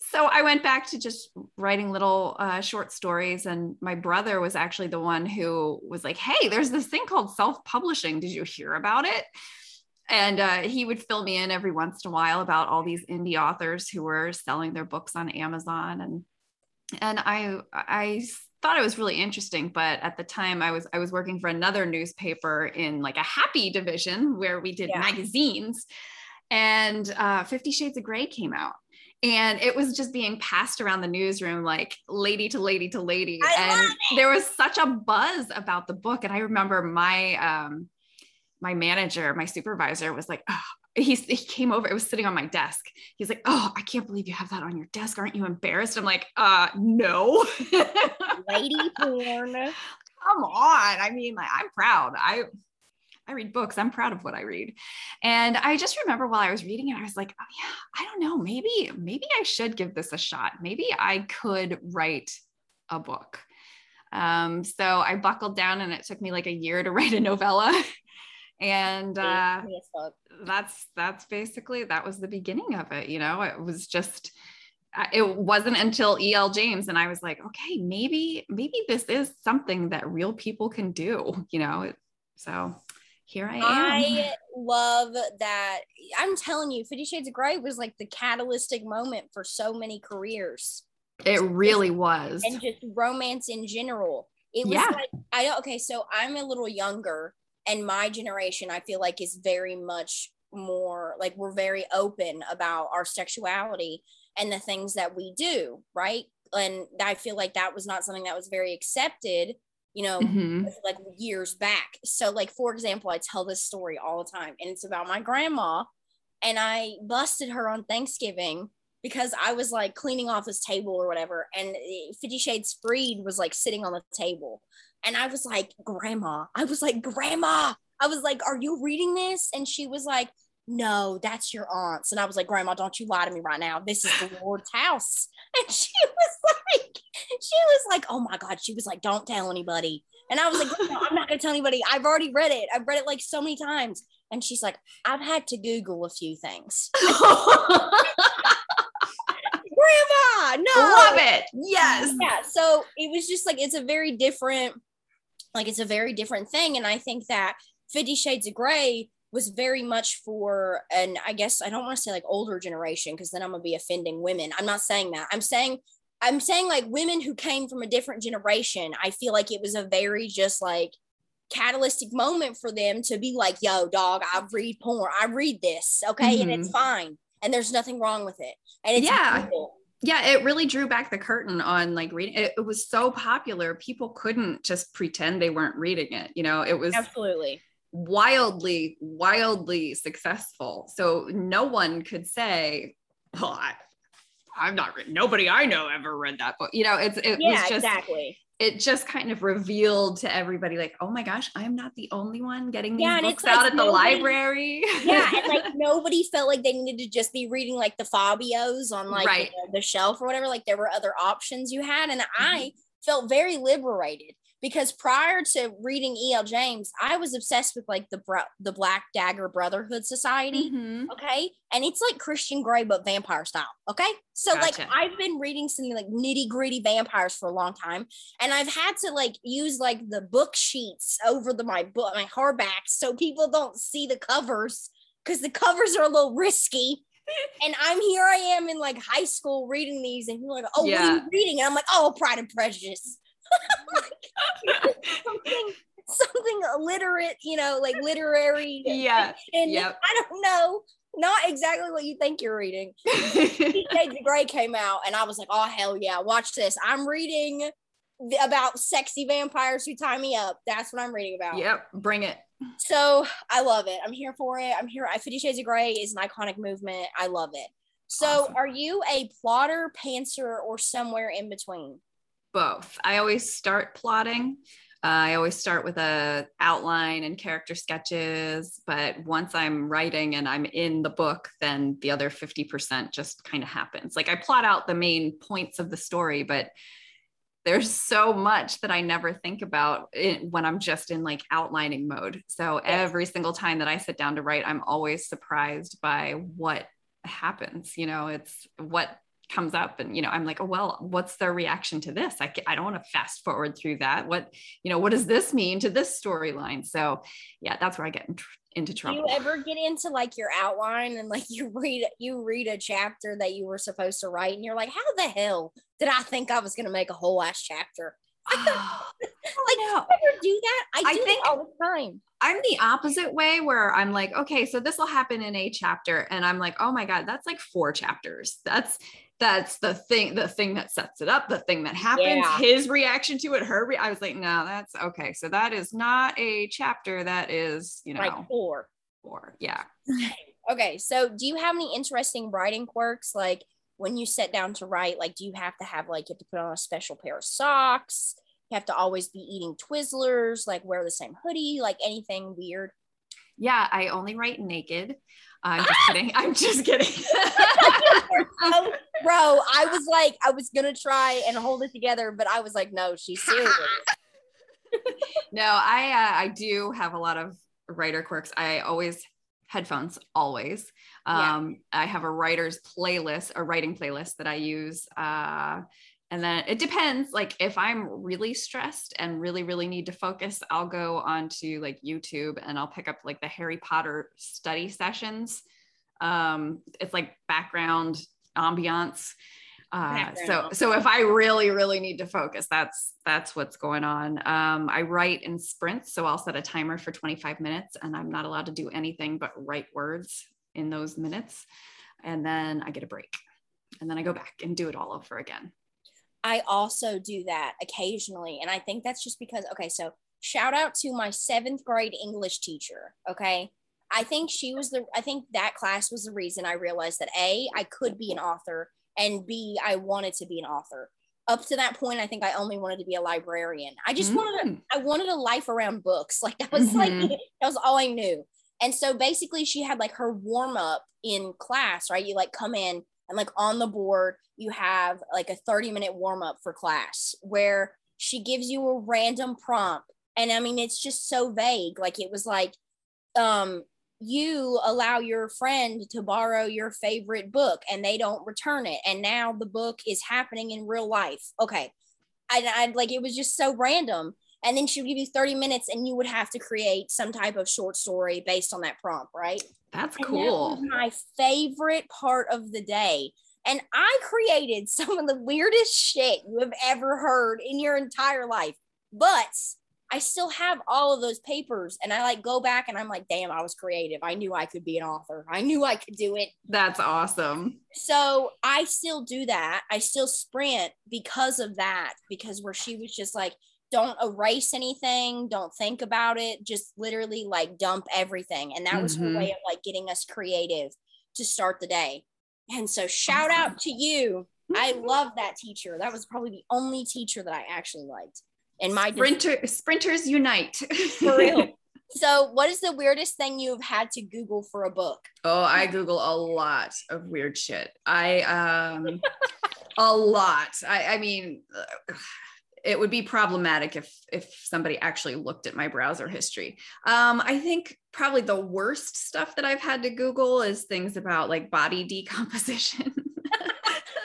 so I went back to just writing little uh, short stories. And my brother was actually the one who was like, Hey, there's this thing called self publishing. Did you hear about it? And uh, he would fill me in every once in a while about all these indie authors who were selling their books on Amazon. And and I I thought it was really interesting but at the time i was i was working for another newspaper in like a happy division where we did yeah. magazines and uh, 50 shades of gray came out and it was just being passed around the newsroom like lady to lady to lady. I and there was such a buzz about the book. And i remember my um my manager my supervisor was like oh, he, he came over it was sitting on my desk. He's like oh i can't believe you have that on your desk. Aren't you embarrassed? I'm like uh no. Lady porn. Come on. I mean like i'm proud. I I read books. I'm proud of what I read. And I just remember while I was reading it, I was like, oh, yeah, I don't know, maybe, maybe I should give this a shot. Maybe I could write a book. Um, so I buckled down and it took me like a year to write a novella. and uh, that's that's basically that was the beginning of it. You know, it was just uh, it wasn't until E.L. James and I was like, okay, maybe maybe this is something that real people can do. You know, so here I am. I love that. I'm telling you, Fifty Shades of Grey was like the catalytic moment for so many careers. It really was. And just romance in general. It was yeah. like, I don't, okay, so I'm a little younger, and my generation, I feel like, is very much more like we're very open about our sexuality and the things that we do, right? and I feel like that was not something that was very accepted you know, mm-hmm. like years back. So, like, for example, I tell this story all the time, and it's about my grandma. And I busted her on Thanksgiving because I was like cleaning off this table or whatever. And Fifty Shades Freed was like sitting on the table. And I was like, Grandma, I was like, Grandma, I was like, Are you reading this? And she was like, no, that's your aunt's. And I was like, Grandma, don't you lie to me right now. This is the Lord's house. And she was like, was like, oh my God. She was like, don't tell anybody. And I was like, no, I'm not going to tell anybody. I've already read it. I've read it like so many times. And she's like, I've had to Google a few things. Grandma, no. Love it. Yes. Yeah. So it was just like, it's a very different, like, it's a very different thing. And I think that Fifty Shades of Grey was very much for and i guess i don't want to say like older generation because then i'm gonna be offending women i'm not saying that i'm saying i'm saying like women who came from a different generation i feel like it was a very just like catalytic moment for them to be like yo dog i read porn i read this okay mm-hmm. and it's mm-hmm. fine and there's nothing wrong with it and it's yeah cool. yeah it really drew back the curtain on like reading it, it was so popular people couldn't just pretend they weren't reading it you know it was absolutely wildly, wildly successful. So no one could say, "Oh, I, I've not read. Nobody I know ever read that book." You know, it's it yeah, was just exactly. It just kind of revealed to everybody, like, "Oh my gosh, I am not the only one getting these yeah, books out like at nobody, the library." yeah, and like nobody felt like they needed to just be reading like the Fabios on like right. the, the shelf or whatever. Like there were other options you had, and mm-hmm. I felt very liberated because prior to reading E.L. James, I was obsessed with like the bro- the Black Dagger Brotherhood Society. Mm-hmm. Okay, and it's like Christian Grey but vampire style. Okay, so gotcha. like I've been reading some like nitty gritty vampires for a long time, and I've had to like use like the book sheets over the my book my hardbacks so people don't see the covers because the covers are a little risky. and I'm here I am in like high school reading these, and you're like, "Oh, yeah. what are you reading?" And I'm like, "Oh, Pride and Prejudice." Something something illiterate, you know, like literary. Yeah. And yep. I don't know, not exactly what you think you're reading. Of Grey came out, and I was like, oh hell yeah, watch this. I'm reading about sexy vampires who tie me up. That's what I'm reading about. Yep, bring it. So I love it. I'm here for it. I'm here. Fifty Shades of Grey is an iconic movement. I love it. So, awesome. are you a plotter, pantser, or somewhere in between? Both. I always start plotting. Uh, I always start with a outline and character sketches, but once I'm writing and I'm in the book, then the other 50% just kind of happens. Like I plot out the main points of the story, but there's so much that I never think about when I'm just in like outlining mode. So every single time that I sit down to write, I'm always surprised by what happens. You know, it's what comes up and you know i'm like oh well what's their reaction to this i, I don't want to fast forward through that what you know what does this mean to this storyline so yeah that's where i get in tr- into trouble do you ever get into like your outline and like you read you read a chapter that you were supposed to write and you're like how the hell did i think i was going to make a whole ass chapter like no. ever do that i, I do think all the time I'm the opposite way where I'm like, okay, so this will happen in a chapter. And I'm like, oh my God, that's like four chapters. That's that's the thing the thing that sets it up the thing that happens. Yeah. his reaction to it her re- i was like no that's okay so that is not a chapter that is you know like four. four yeah. Okay so do you have any interesting writing quirks? Like when you sit down to write like do you have to have like you have to put on a special pair of socks? You have to always be eating twizzlers like wear the same hoodie like anything weird? Yeah i only write naked I'm just kidding. I'm just kidding. Bro, I was like, I was gonna try and hold it together, but I was like, no, she's serious. no, I uh, I do have a lot of writer quirks. I always headphones always. Um, yeah. I have a writer's playlist, a writing playlist that I use. Uh, and then it depends. Like if I'm really stressed and really, really need to focus, I'll go onto like YouTube and I'll pick up like the Harry Potter study sessions. Um, it's like background ambiance. Uh, so so if I really really need to focus, that's that's what's going on. Um, I write in sprints, so I'll set a timer for 25 minutes, and I'm not allowed to do anything but write words in those minutes, and then I get a break, and then I go back and do it all over again. I also do that occasionally. And I think that's just because, okay, so shout out to my seventh grade English teacher. Okay. I think she was the, I think that class was the reason I realized that A, I could be an author, and B, I wanted to be an author. Up to that point, I think I only wanted to be a librarian. I just mm wanted, a, I wanted a life around books. Like that was mm-hmm. like, that was all I knew. And so basically, she had like her warm up in class, right? You like come in and like on the board, you have like a 30 minute warm up for class where she gives you a random prompt. And I mean, it's just so vague. Like it was like, um, you allow your friend to borrow your favorite book and they don't return it. And now the book is happening in real life. Okay. I, I like it was just so random and then she would give you 30 minutes and you would have to create some type of short story based on that prompt right that's cool that my favorite part of the day. And i created some of the weirdest shit you have ever heard in your entire life. But i still have all of those papers and i like go back and i'm like damn i was creative. I knew i could be an author. I knew i could do it. That's awesome. So i still do that. I still sprint because of that because where she was just like don't erase anything don't think about it just literally like dump everything. And that mm-hmm. was her way of like getting us creative to start the day. And so shout out to you. I love that teacher. That was probably the only teacher that i actually liked in my sprinter sprinters unite. For real. So what is the weirdest thing you've had to google for a book? Oh i google a lot of weird shit. I um a lot. I i mean it would be problematic if if somebody actually looked at my browser history. Um, I think probably the worst stuff that I've had to Google is things about like body decomposition.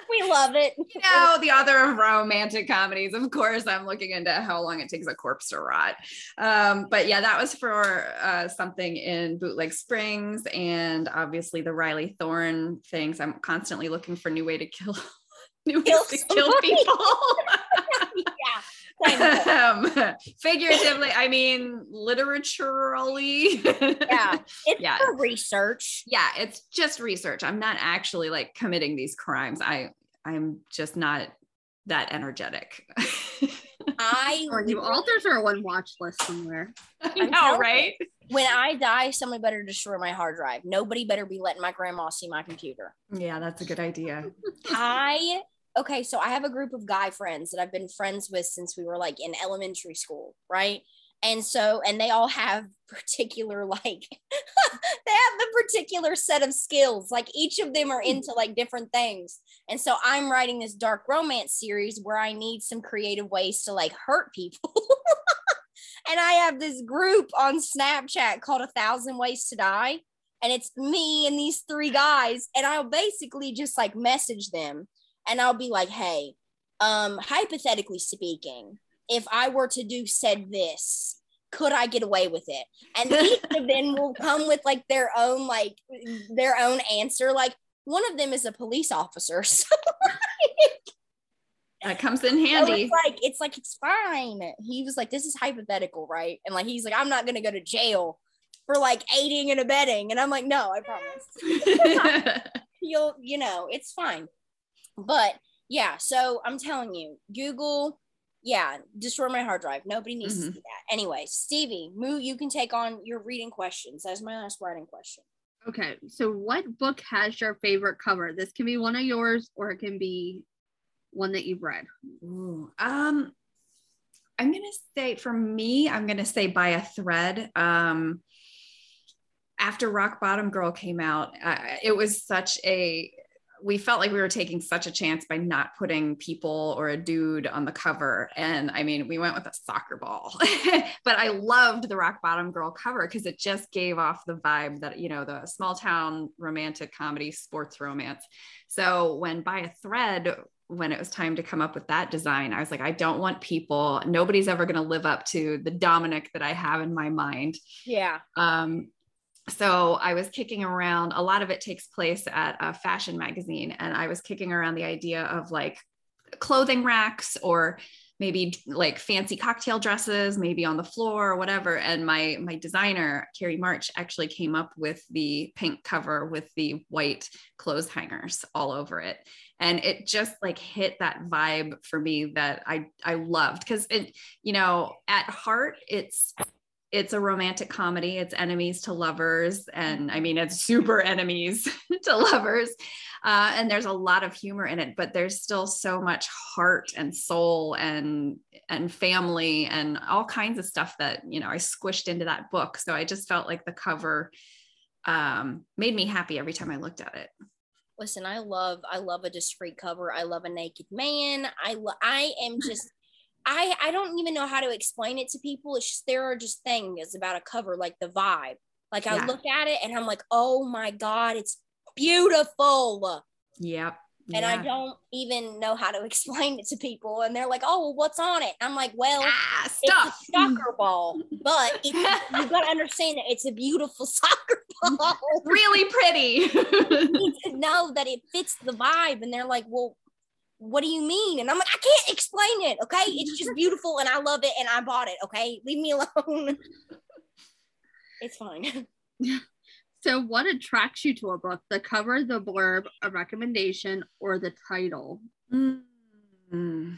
we love it. you know, the author of romantic comedies. Of course, I'm looking into how long it takes a corpse to rot. Um, but yeah, that was for uh, something in Bootleg Springs, and obviously the Riley Thorne things. I'm constantly looking for new way to kill new ways to kill people. Um, figuratively, I mean, literaturally. yeah, it's yeah. for research. Yeah, it's just research. I'm not actually like committing these crimes. I I'm just not that energetic. I or you authors are one watch list somewhere. I know, right? When I die, someone better destroy my hard drive. Nobody better be letting my grandma see my computer. Yeah, that's a good idea. I okay, so I have a group of guy friends that I've been friends with since we were like in elementary school, right? And so, and they all have particular, like, they have the particular set of skills. Like, each of them are hmm. into like different things. And so, I'm writing this dark romance series where I need some creative ways to like hurt people. and I have this group on Snapchat called A Thousand Ways to Die. And it's me and these three guys. And I'll basically just like message them and I'll be like, hey, um, hypothetically speaking, if I were to do said this, could I get away with it? And each of them will come with like their own like their own answer. Like one of them is a police officer. So that comes in handy. So it's like it's like it's fine. He was like, this is hypothetical, right? And like he's like, I'm not gonna go to jail for like aiding and abetting. And I'm like, no, I promise. You'll, you know, it's fine. But yeah, so I'm telling you, Google, yeah, destroy my hard drive. Nobody needs mm-hmm. to see that. Anyway, Stevie, Moo, you can take on your reading questions. That's my last writing question. Okay, so what book has your favorite cover? This can be one of yours, or it can be one that you've read. Ooh, um, I'm gonna say for me, I'm gonna say by a thread. Um, after Rock Bottom Girl came out, uh, it was such a we felt like we were taking such a chance by not putting people or a dude on the cover. And I mean, we went with a soccer ball, but I loved the Rock Bottom Girl cover because it just gave off the vibe that, you know, the small town romantic comedy, sports romance. So when by a thread, when it was time to come up with that design, I was like, I don't want people, nobody's ever going to live up to the Dominic that I have in my mind. Yeah. Um, so I was kicking around, a lot of it takes place at a fashion magazine. And I was kicking around the idea of like clothing racks or maybe like fancy cocktail dresses, maybe on the floor or whatever. And my my designer, Carrie March, actually came up with the pink cover with the white clothes hangers all over it. And it just like hit that vibe for me that I I loved because it, you know, at heart, it's it's a romantic comedy. It's enemies to lovers. And I mean, it's super enemies to lovers. Uh, and there's a lot of humor in it, but there's still so much heart and soul and and family and all kinds of stuff that you know I squished into that book. So I just felt like the cover um, made me happy every time I looked at it. Listen, I love I love a discreet cover. I love a naked man. I lo- I am just I I don't even know how to explain it to people. It's just there are just things about a cover like the vibe. Like I yeah. look at it and I'm like, oh my god, it's beautiful. Yep. And yeah. I don't even know how to explain it to people. And they're like, oh, what's on it? I'm like, well, ah, stop. it's a soccer ball. But you got to understand that it's a beautiful soccer ball. really pretty. you to know that it fits the vibe. And they're like, well, what do you mean? And I'm like, I can't explain it. Okay. It's just beautiful and I love it and I bought it. Okay. Leave me alone. it's fine. So, what attracts you to a book? The cover, the blurb, a recommendation, or the title? Mm-hmm.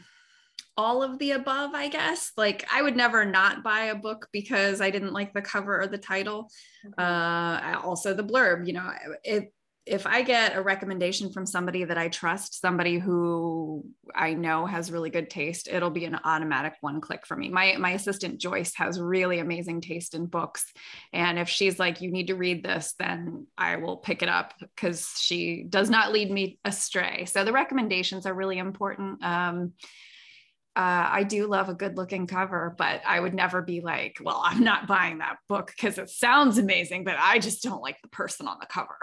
All of the above, I guess. Like, I would never not buy a book because I didn't like the cover or the title. Okay. Uh, also, the blurb. You know, it if I get a recommendation from somebody that I trust, somebody who I know has really good taste, it'll be an automatic one click for me. My my assistant Joyce has really amazing taste in books, and if she's like, "You need to read this," then I will pick it up because she does not lead me astray. So the recommendations are really important. Um, uh, I do love a good looking cover, but I would never be like, well, I'm not buying that book because it sounds amazing, but I just don't like the person on the cover.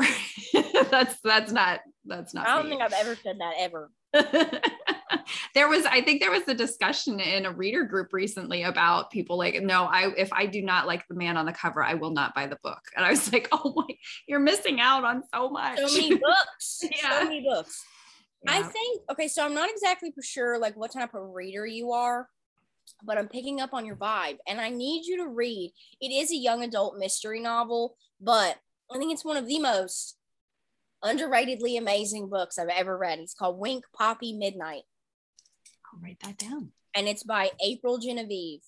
that's that's not that's not. I don't me. think I've ever said that ever. there was, I think there was a discussion in a reader group recently about people like, no, I if I do not like the man on the cover, I will not buy the book. And I was like, oh my, you're missing out on so much. So many books. yeah. So many books. I think okay, so I'm not exactly for sure like what type of reader you are, but I'm picking up on your vibe and I need you to read. It is a young adult mystery novel, but I think it's one of the most underratedly amazing books I've ever read. It's called Wink Poppy Midnight. I'll write that down. And it's by April Genevieve.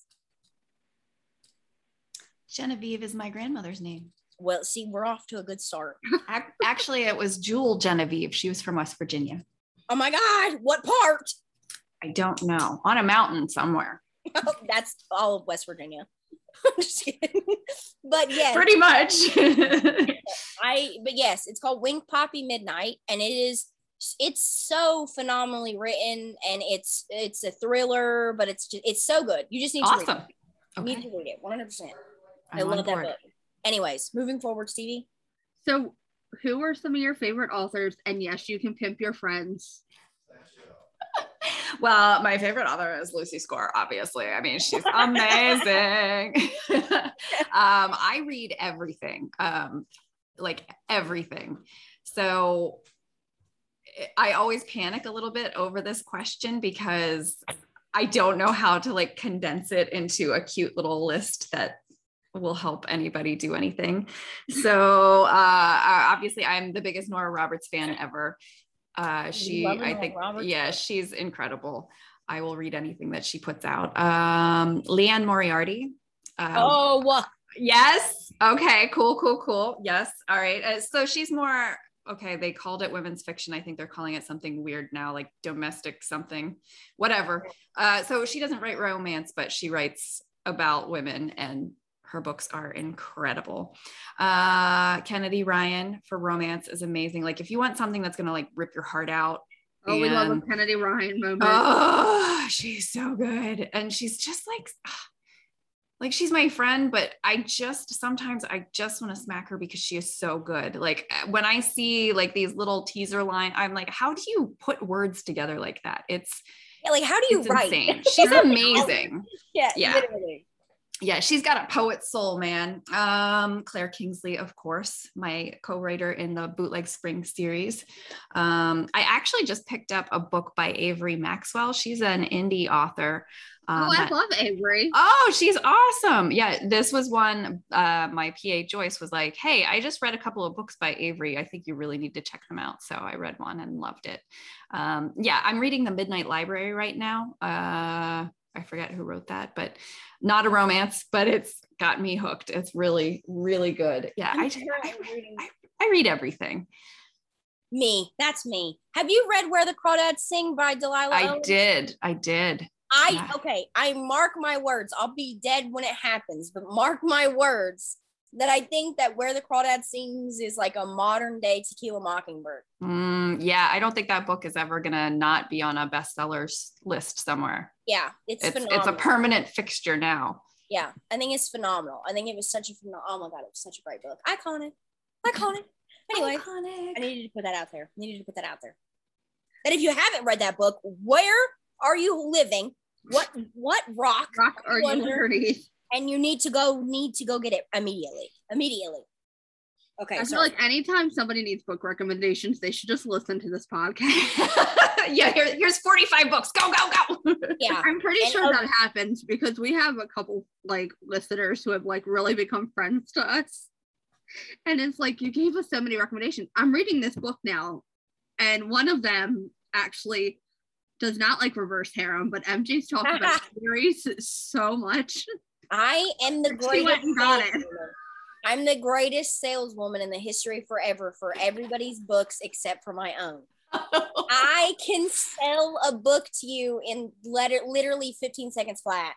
Genevieve is my grandmother's name. Well, see, we're off to a good start. Actually, it was Jewel Genevieve. She was from West Virginia. Oh my God, what part? I don't know. On a mountain somewhere. That's all of West Virginia. just kidding. But yes. Pretty much. I but yes, it's called Wink Poppy Midnight and it is it's so phenomenally written and it's it's a thriller, but it's just it's so good. You just need awesome. to read it. Okay. You need to read it 100%. I love that book. Anyways, moving forward, Stevie. So who are some of your favorite authors? And yes, you can pimp your friends. well, my favorite author is Lucy Score, obviously. I mean, she's amazing. um, I read everything, um, like everything. So I always panic a little bit over this question because I don't know how to like condense it into a cute little list that will help anybody do anything. So uh, obviously, I'm the biggest Nora Roberts fan ever. Uh, she, I think, Roberts. yeah, she's incredible. I will read anything that she puts out. Um, Liane Moriarty. Um, oh, yes. Okay, cool, cool, cool. Yes. All right. Uh, so she's more okay, they called it women's fiction. I think they're calling it something weird now, like domestic something, whatever. Uh, so she doesn't write romance, but she writes about women and her books are incredible. Uh, Kennedy Ryan for romance is amazing. Like if you want something that's gonna like rip your heart out. Oh, and, we love a Kennedy Ryan moment. Oh, she's so good, and she's just like, like she's my friend, but I just sometimes I just want to smack her because she is so good. Like when I see like these little teaser line, I'm like, how do you put words together like that? It's yeah, like how do you write? Insane. She's amazing. yeah, yeah. Literally yeah, she's got a poet soul, man. Um, Claire Kingsley, of course, my co-writer in the Bootleg Spring series. Um, I actually just picked up a book by Avery Maxwell. She's an indie author. Um, oh, I that, love Avery. Oh, she's awesome. Yeah, this was one. Uh, my PA Joyce was like, "Hey, I just read a couple of books by Avery. I think you really need to check them out." So I read one and loved it. Um, yeah, I'm reading the Midnight Library right now. Uh, I forget who wrote that, but not a romance, but it's got me hooked. It's really, really good. Yeah, I, I, I, I, read everything. Me, that's me. Have you read Where the Crawdads Sing by Delia? I Owens? did. I did. I yeah. okay. I mark my words. I'll be dead when it happens, but mark my words that I think that Where the Crawdad Sings is like a modern day To Kill a Mockingbird. Mm, yeah, I don't think that book is ever gonna not be on a bestsellers list somewhere. Yeah, it's it's, it's a permanent fixture now. Yeah, I think it's phenomenal. I think it was such a phenomenal. Oh my god, it was such a great book. Iconic, iconic. Anyway, iconic. I needed to put that out there. I needed to put that out there. And if you haven't read that book, where are you living? What what rock? Rock are you underneath? And you need to go need to go get it immediately immediately. Okay i feel like anytime somebody needs book recommendations they should just listen to this podcast. Yeah here, here's 45 books. Go go go. Yeah. I'm pretty and, sure that happens because we have a couple like listeners who have like really become friends to us. And it's like you gave us so many recommendations. I'm reading this book now and one of them actually does not like reverse harem, but MJ's talked about series so much. I am the greatest. I'm the greatest saleswoman in the history forever for everybody's books except for my own. I can sell a book to you in letter, literally 15 seconds flat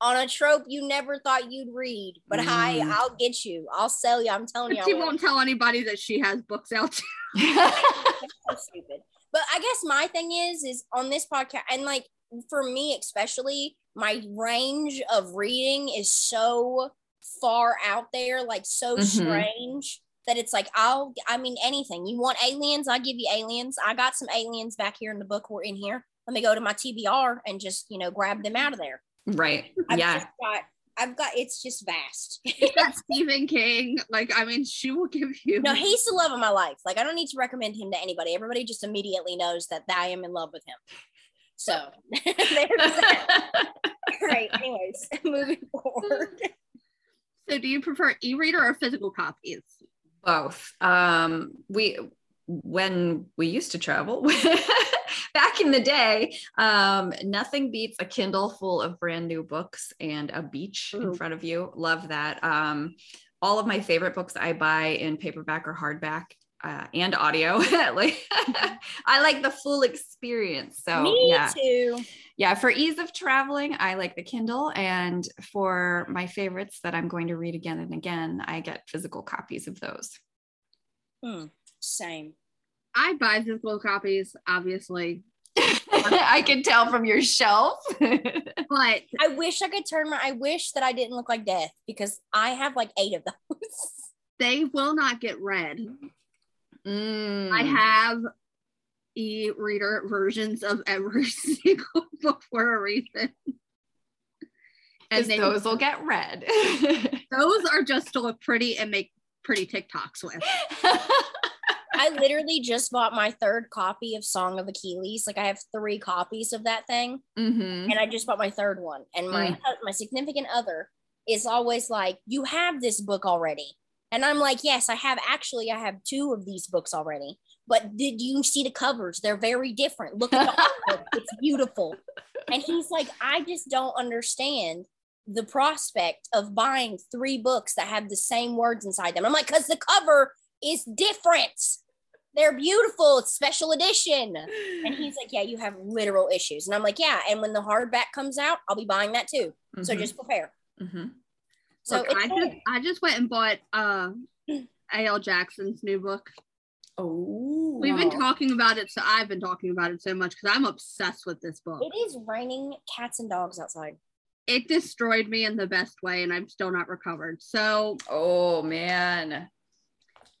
on a trope you never thought you'd read. But mm. I, I'll get you. I'll sell you. I'm telling you. She won't tell anybody that she has books out. so stupid. But I guess my thing is, is on this podcast, and like for me especially, my range of reading is so far out there, like so mm-hmm. strange that it's like I'll I mean anything. You want aliens, I'll give you aliens. I got some aliens back here in the book we're in here. Let me go to my TBR and just, you know, grab them out of there. Right. I've yeah. Got, I've got it's just vast. got Stephen King. Like, I mean, she will give you No, he's the love of my life. Like, I don't need to recommend him to anybody. Everybody just immediately knows that I am in love with him. So there's that. All right. Anyways, moving forward. So, do you prefer e-reader or physical copies? Both. Um, we when we used to travel back in the day, um, nothing beats a Kindle full of brand new books and a beach Ooh. in front of you. Love that. Um, all of my favorite books I buy in paperback or hardback uh, and audio. like I like the full experience. So Me yeah. too. Yeah, for ease of traveling, I like the Kindle, and for my favorites that I'm going to read again and again, I get physical copies of those. Hmm. Same. I buy physical copies, obviously. I can tell from your shelf. but I wish I could turn my I wish that I didn't look like death because I have like eight of those. They will not get read. Mm. I have e-reader versions of every single book for a reason. And they, those will get read. those are just to look pretty and make pretty TikToks with. I literally just bought my third copy of Song of Achilles. Like I have three copies of that thing, mm-hmm. and I just bought my third one. And my mm. my significant other is always like, "You have this book already," and I'm like, "Yes, I have. Actually, I have two of these books already." But did you see the covers? They're very different. Look at the artwork; it's beautiful. And he's like, "I just don't understand." the prospect of buying three books that have the same words inside them. I'm like, because the cover is different they're beautiful. It's special edition. And he's like, yeah, you have literal issues. And I'm like, yeah. And when the hardback comes out, I'll be buying that too. Mm-hmm. So just prepare. Mm-hmm. So Look, I just I just went and bought uh A.L. Jackson's new book. Oh, we've been talking about it. So I've been talking about it so much because I'm obsessed with this book. It is raining cats and dogs outside. It destroyed me in the best way, and I'm still not recovered. So, oh man,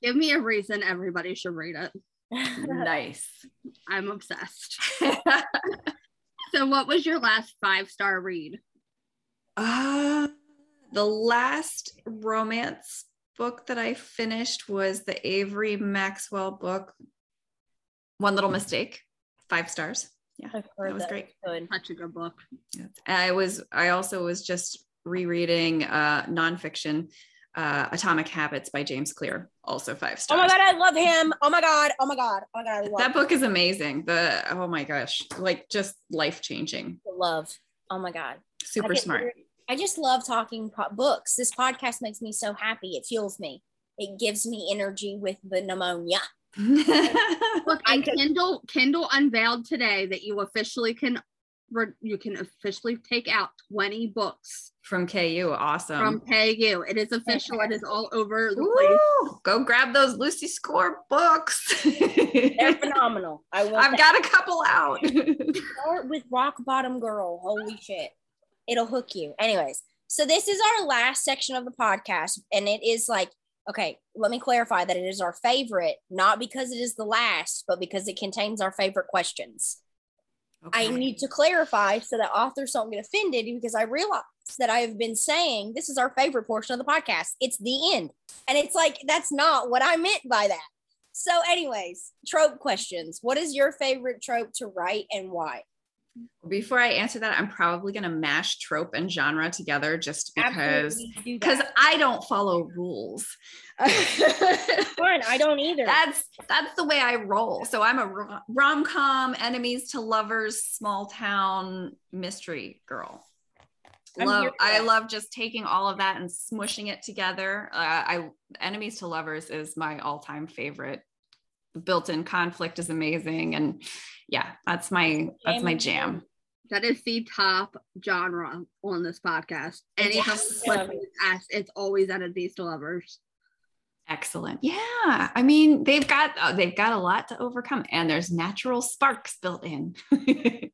Give me a reason everybody should read it. nice. I'm obsessed. so what was your last five star read? Uh The last romance book that I finished was the Avery Maxwell book, One Little Mistake, five stars. Yeah, that was that great. Good. Such a good book. Yeah. I was. I also was just rereading uh, nonfiction, uh, Atomic Habits by James Clear, also five stars. Oh my god, I love him. Oh my god. Oh my god. Oh my god. that book is amazing. The oh my gosh, like just life changing. Love. Oh my god. Super I smart. I just love talking po- books. This podcast makes me so happy. It fuels me. It gives me energy with the pneumonia. Look, and Kindle Kindle unveiled today that you officially can you can officially take out 20 books from KU. Awesome. From KU. It is official. It is all over the Ooh, place. Go grab those Lucy Score books. They're phenomenal. I will I've got a couple out. Start with Rock Bottom Girl. Holy shit. It'll hook you. Anyways, so this is our last section of the podcast, and it is like okay, let me clarify that it is our favorite, not because it is the last, but because it contains our favorite questions. Okay. I need to clarify so that authors don't get offended because I realize that I have been saying this is our favorite portion of the podcast. It's the end. And it's like, that's not what I meant by that. So, anyways, trope questions. What is your favorite trope to write and why? Before I answer that, I'm probably going to mash trope and genre together just because because I don't follow rules. Fine, I don't either. That's that's the way I roll. So I'm a rom com, enemies to lovers, small town mystery girl. love I love just taking all of that and smushing it together. Uh, I enemies to lovers is my all time favorite. The Built-in conflict is amazing and yeah, that's my that's my jam. That is the top genre on this podcast. Anytime yes. asked, it's always at a Beast Lovers. Excellent. Yeah, I mean they've got uh, they've got a lot to overcome, and there's natural sparks built in.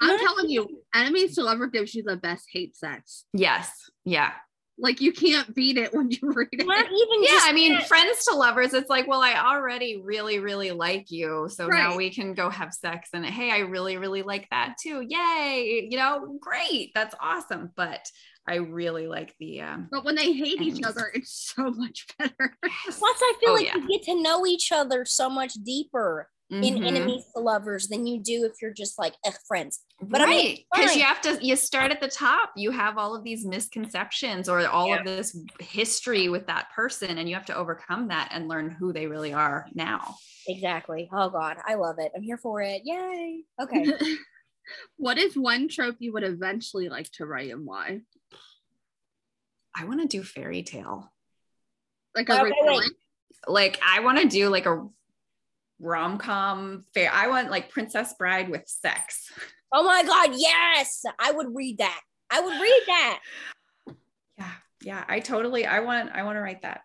I'm telling you, enemies to lover gives you the best hate sex. Yes. Yeah. Like you can't beat it when you read it. Not even yeah, I mean, friends to lovers, it's like, well, I already really, really like you. So right. now we can go have sex. And hey, I really, really like that too. Yay. You know, great. That's awesome. But I really like the um but when they hate each other, it's so much better. Plus, I feel oh, like yeah. you get to know each other so much deeper mm-hmm. in enemies to lovers than you do if you're just like eh, friends. But right, because I mean, because you have to you start at the top. You have all of these misconceptions or all yeah. of this history with that person, and you have to overcome that and learn who they really are now. Exactly. Oh God, I love it. I'm here for it. Yay. Okay. what is one trope you would eventually like to write and why? I want to do fairy tale. Like a okay, like I want to do like a rom com fair. I want like Princess Bride with sex. Oh my God, yes. I would read that. I would read that. Yeah, yeah. I totally I want I want to write that.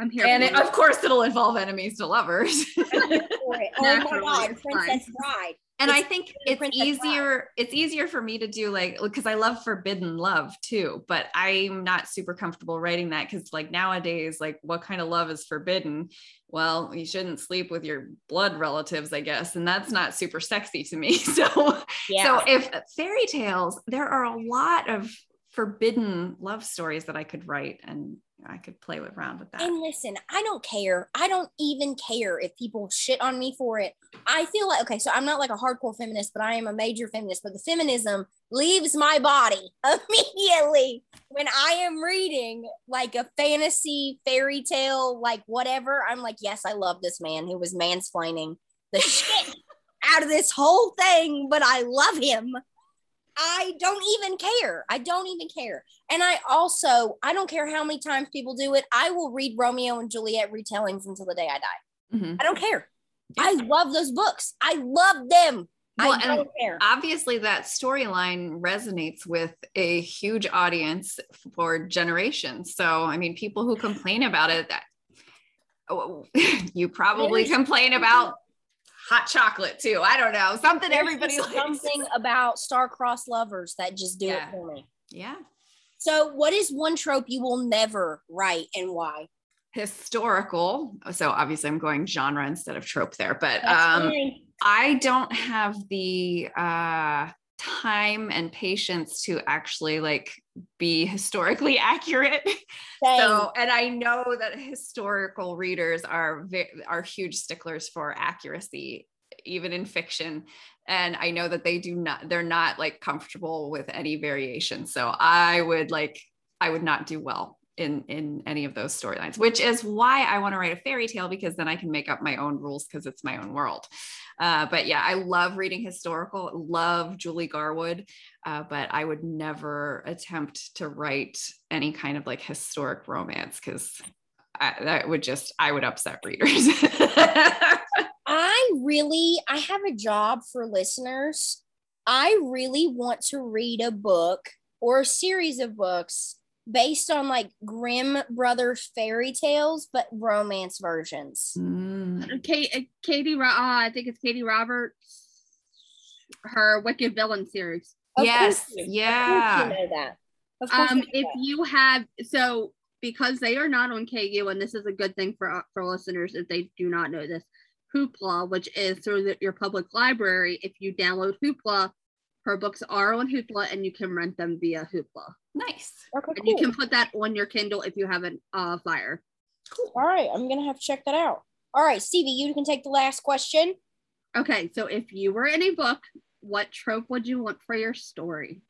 I'm here. And it, of course it'll involve enemies to lovers. oh my God, Princess Bride and it's, i think it's easier it's easier for me to do like because i love forbidden love too but i'm not super comfortable writing that because like nowadays like what kind of love is forbidden? Well you shouldn't sleep with your blood relatives i guess and that's not super sexy to me. So yeah. so if fairy tales there are a lot of forbidden love stories that i could write and I could play around with that. And listen, I don't care. I don't even care if people shit on me for it. I feel like okay, so I'm not like a hardcore feminist, but I am a major feminist. But the feminism leaves my body immediately when I am reading like a fantasy fairy tale, like whatever. I'm like, yes, I love this man who was mansplaining the shit out of this whole thing, but I love him. I don't even care. I don't even care. And I also, I don't care how many times people do it. I will read Romeo and Juliet retellings until the day I die. Mm-hmm. I don't care. I love those books. I love them. Well, I don't care. Obviously, that storyline resonates with a huge audience for generations. So, I mean, people who complain about it, that oh, you probably complain about hot chocolate too. I don't know. Something There's everybody likes. Something about star-crossed lovers that just do yeah. it for me. Yeah. So, what is one trope you will never write and why? Historical. So, obviously, I'm going genre instead of trope there, but um, I don't have the uh, time and patience to actually like be historically accurate. So, and I know that historical readers are are huge sticklers for accuracy, even in fiction. And I know that they do not, they're not like comfortable with any variation. So I would like, I would not do well in in any of those storylines which is why i want to write a fairy tale because then i can make up my own rules because it's my own world. Uh, but yeah i love reading historical love julie garwood uh, but i would never attempt to write any kind of like historic romance because that would just i would upset readers. I really i have a job for listeners. I really want to read a book or a series of books based on like Grimm Brothers fairy tales, but romance versions. Mm. Kate, uh, Katee, uh, I think it's Katee Roberts, her Wicked Villain series. Of yes, yeah. you know that. Um, if you have so because they are not on KU, and this is a good thing for for listeners if they do not know this. Hoopla, which is through the, your public library, if you download Hoopla, her books are on Hoopla, and you can rent them via Hoopla. Nice. Okay, cool. you can put that on your Kindle if you have a uh, Fire. Cool. All right, I'm gonna have to check that out. All right, Stevie, you can take the last question. Okay, so if you were in a book, what trope would you want for your story?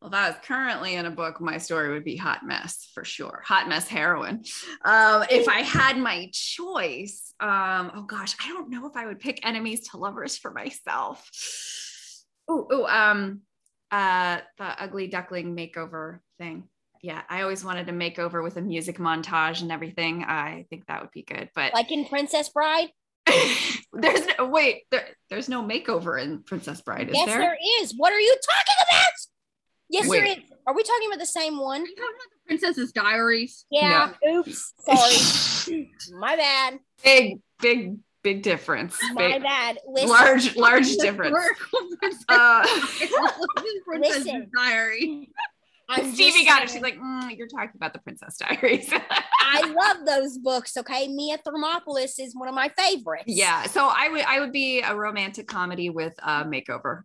Well, if I was currently in a book, my story would be hot mess for sure. Hot mess heroine. Um, if I had my choice, um, oh gosh, I don't know if I would pick enemies to lovers for myself. Oh, um, uh the ugly duckling makeover thing. Yeah i always wanted a makeover with a music montage and everything. I think that would be good but like in princess bride? there's no wait there, there's no makeover in princess bride is yes there? there is. What are you talking about? Yes wait. there is. Are we talking about the same one? Are you talking about the princess's diaries? Yeah. No. oops. Sorry. My bad. Big big big difference. My big, bad. Listen. Large, large difference. uh, Listen. Diary. I'm Stevie got it. She's like, mm, you're talking about the Princess Diaries. I love those books. Okay, Mia Thermopolis is one of my favorites. Yeah, so I would I would be a romantic comedy with a makeover.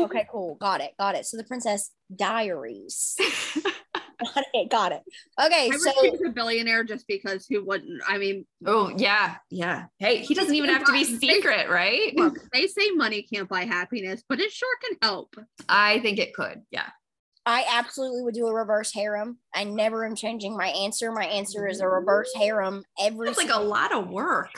okay, cool. Got it. Got it. So the Princess Diaries. Got it. Got it. Okay. I so choose a billionaire just because who wouldn't? I mean, oh yeah, yeah. Hey, he doesn't even have to be secret, right? Look, they say money can't buy happiness, but it sure can help. I think it could. Yeah. I absolutely would do a reverse harem. I never am changing my answer. My answer is a reverse harem every. That's like a lot of work.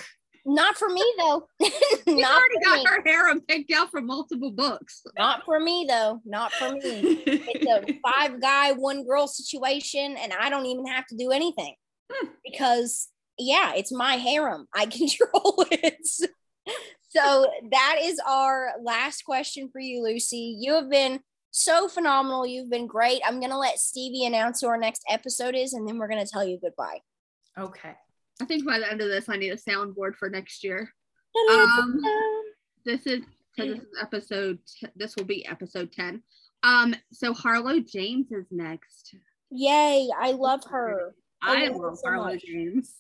Not for me though. Not already got me. her harem picked out from multiple books. Not for me though. Not for me. it's a five guy, one girl situation, and I don't even have to do anything hmm. because yeah, it's my harem. I control it. so that is our last question for you, Lucy. You have been so phenomenal. You've been great. I'm gonna let Stevie announce who our next episode is, and then we're gonna tell you goodbye. Okay. I think by the end of this, I need a soundboard for next year. Um, this is this is episode. T- this will be episode ten. Um, so Harlow James is next. Yay! I love her. I, I love, love so Harlow much. James.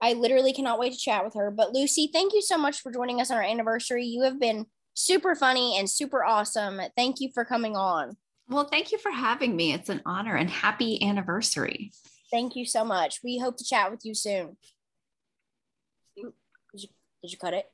I literally cannot wait to chat with her. But Lucy, thank you so much for joining us on our anniversary. You have been super funny and super awesome. Thank you for coming on. Well, thank you for having me. It's an honor and happy anniversary. Thank you so much. We hope to chat with you soon. Did you, did you cut it?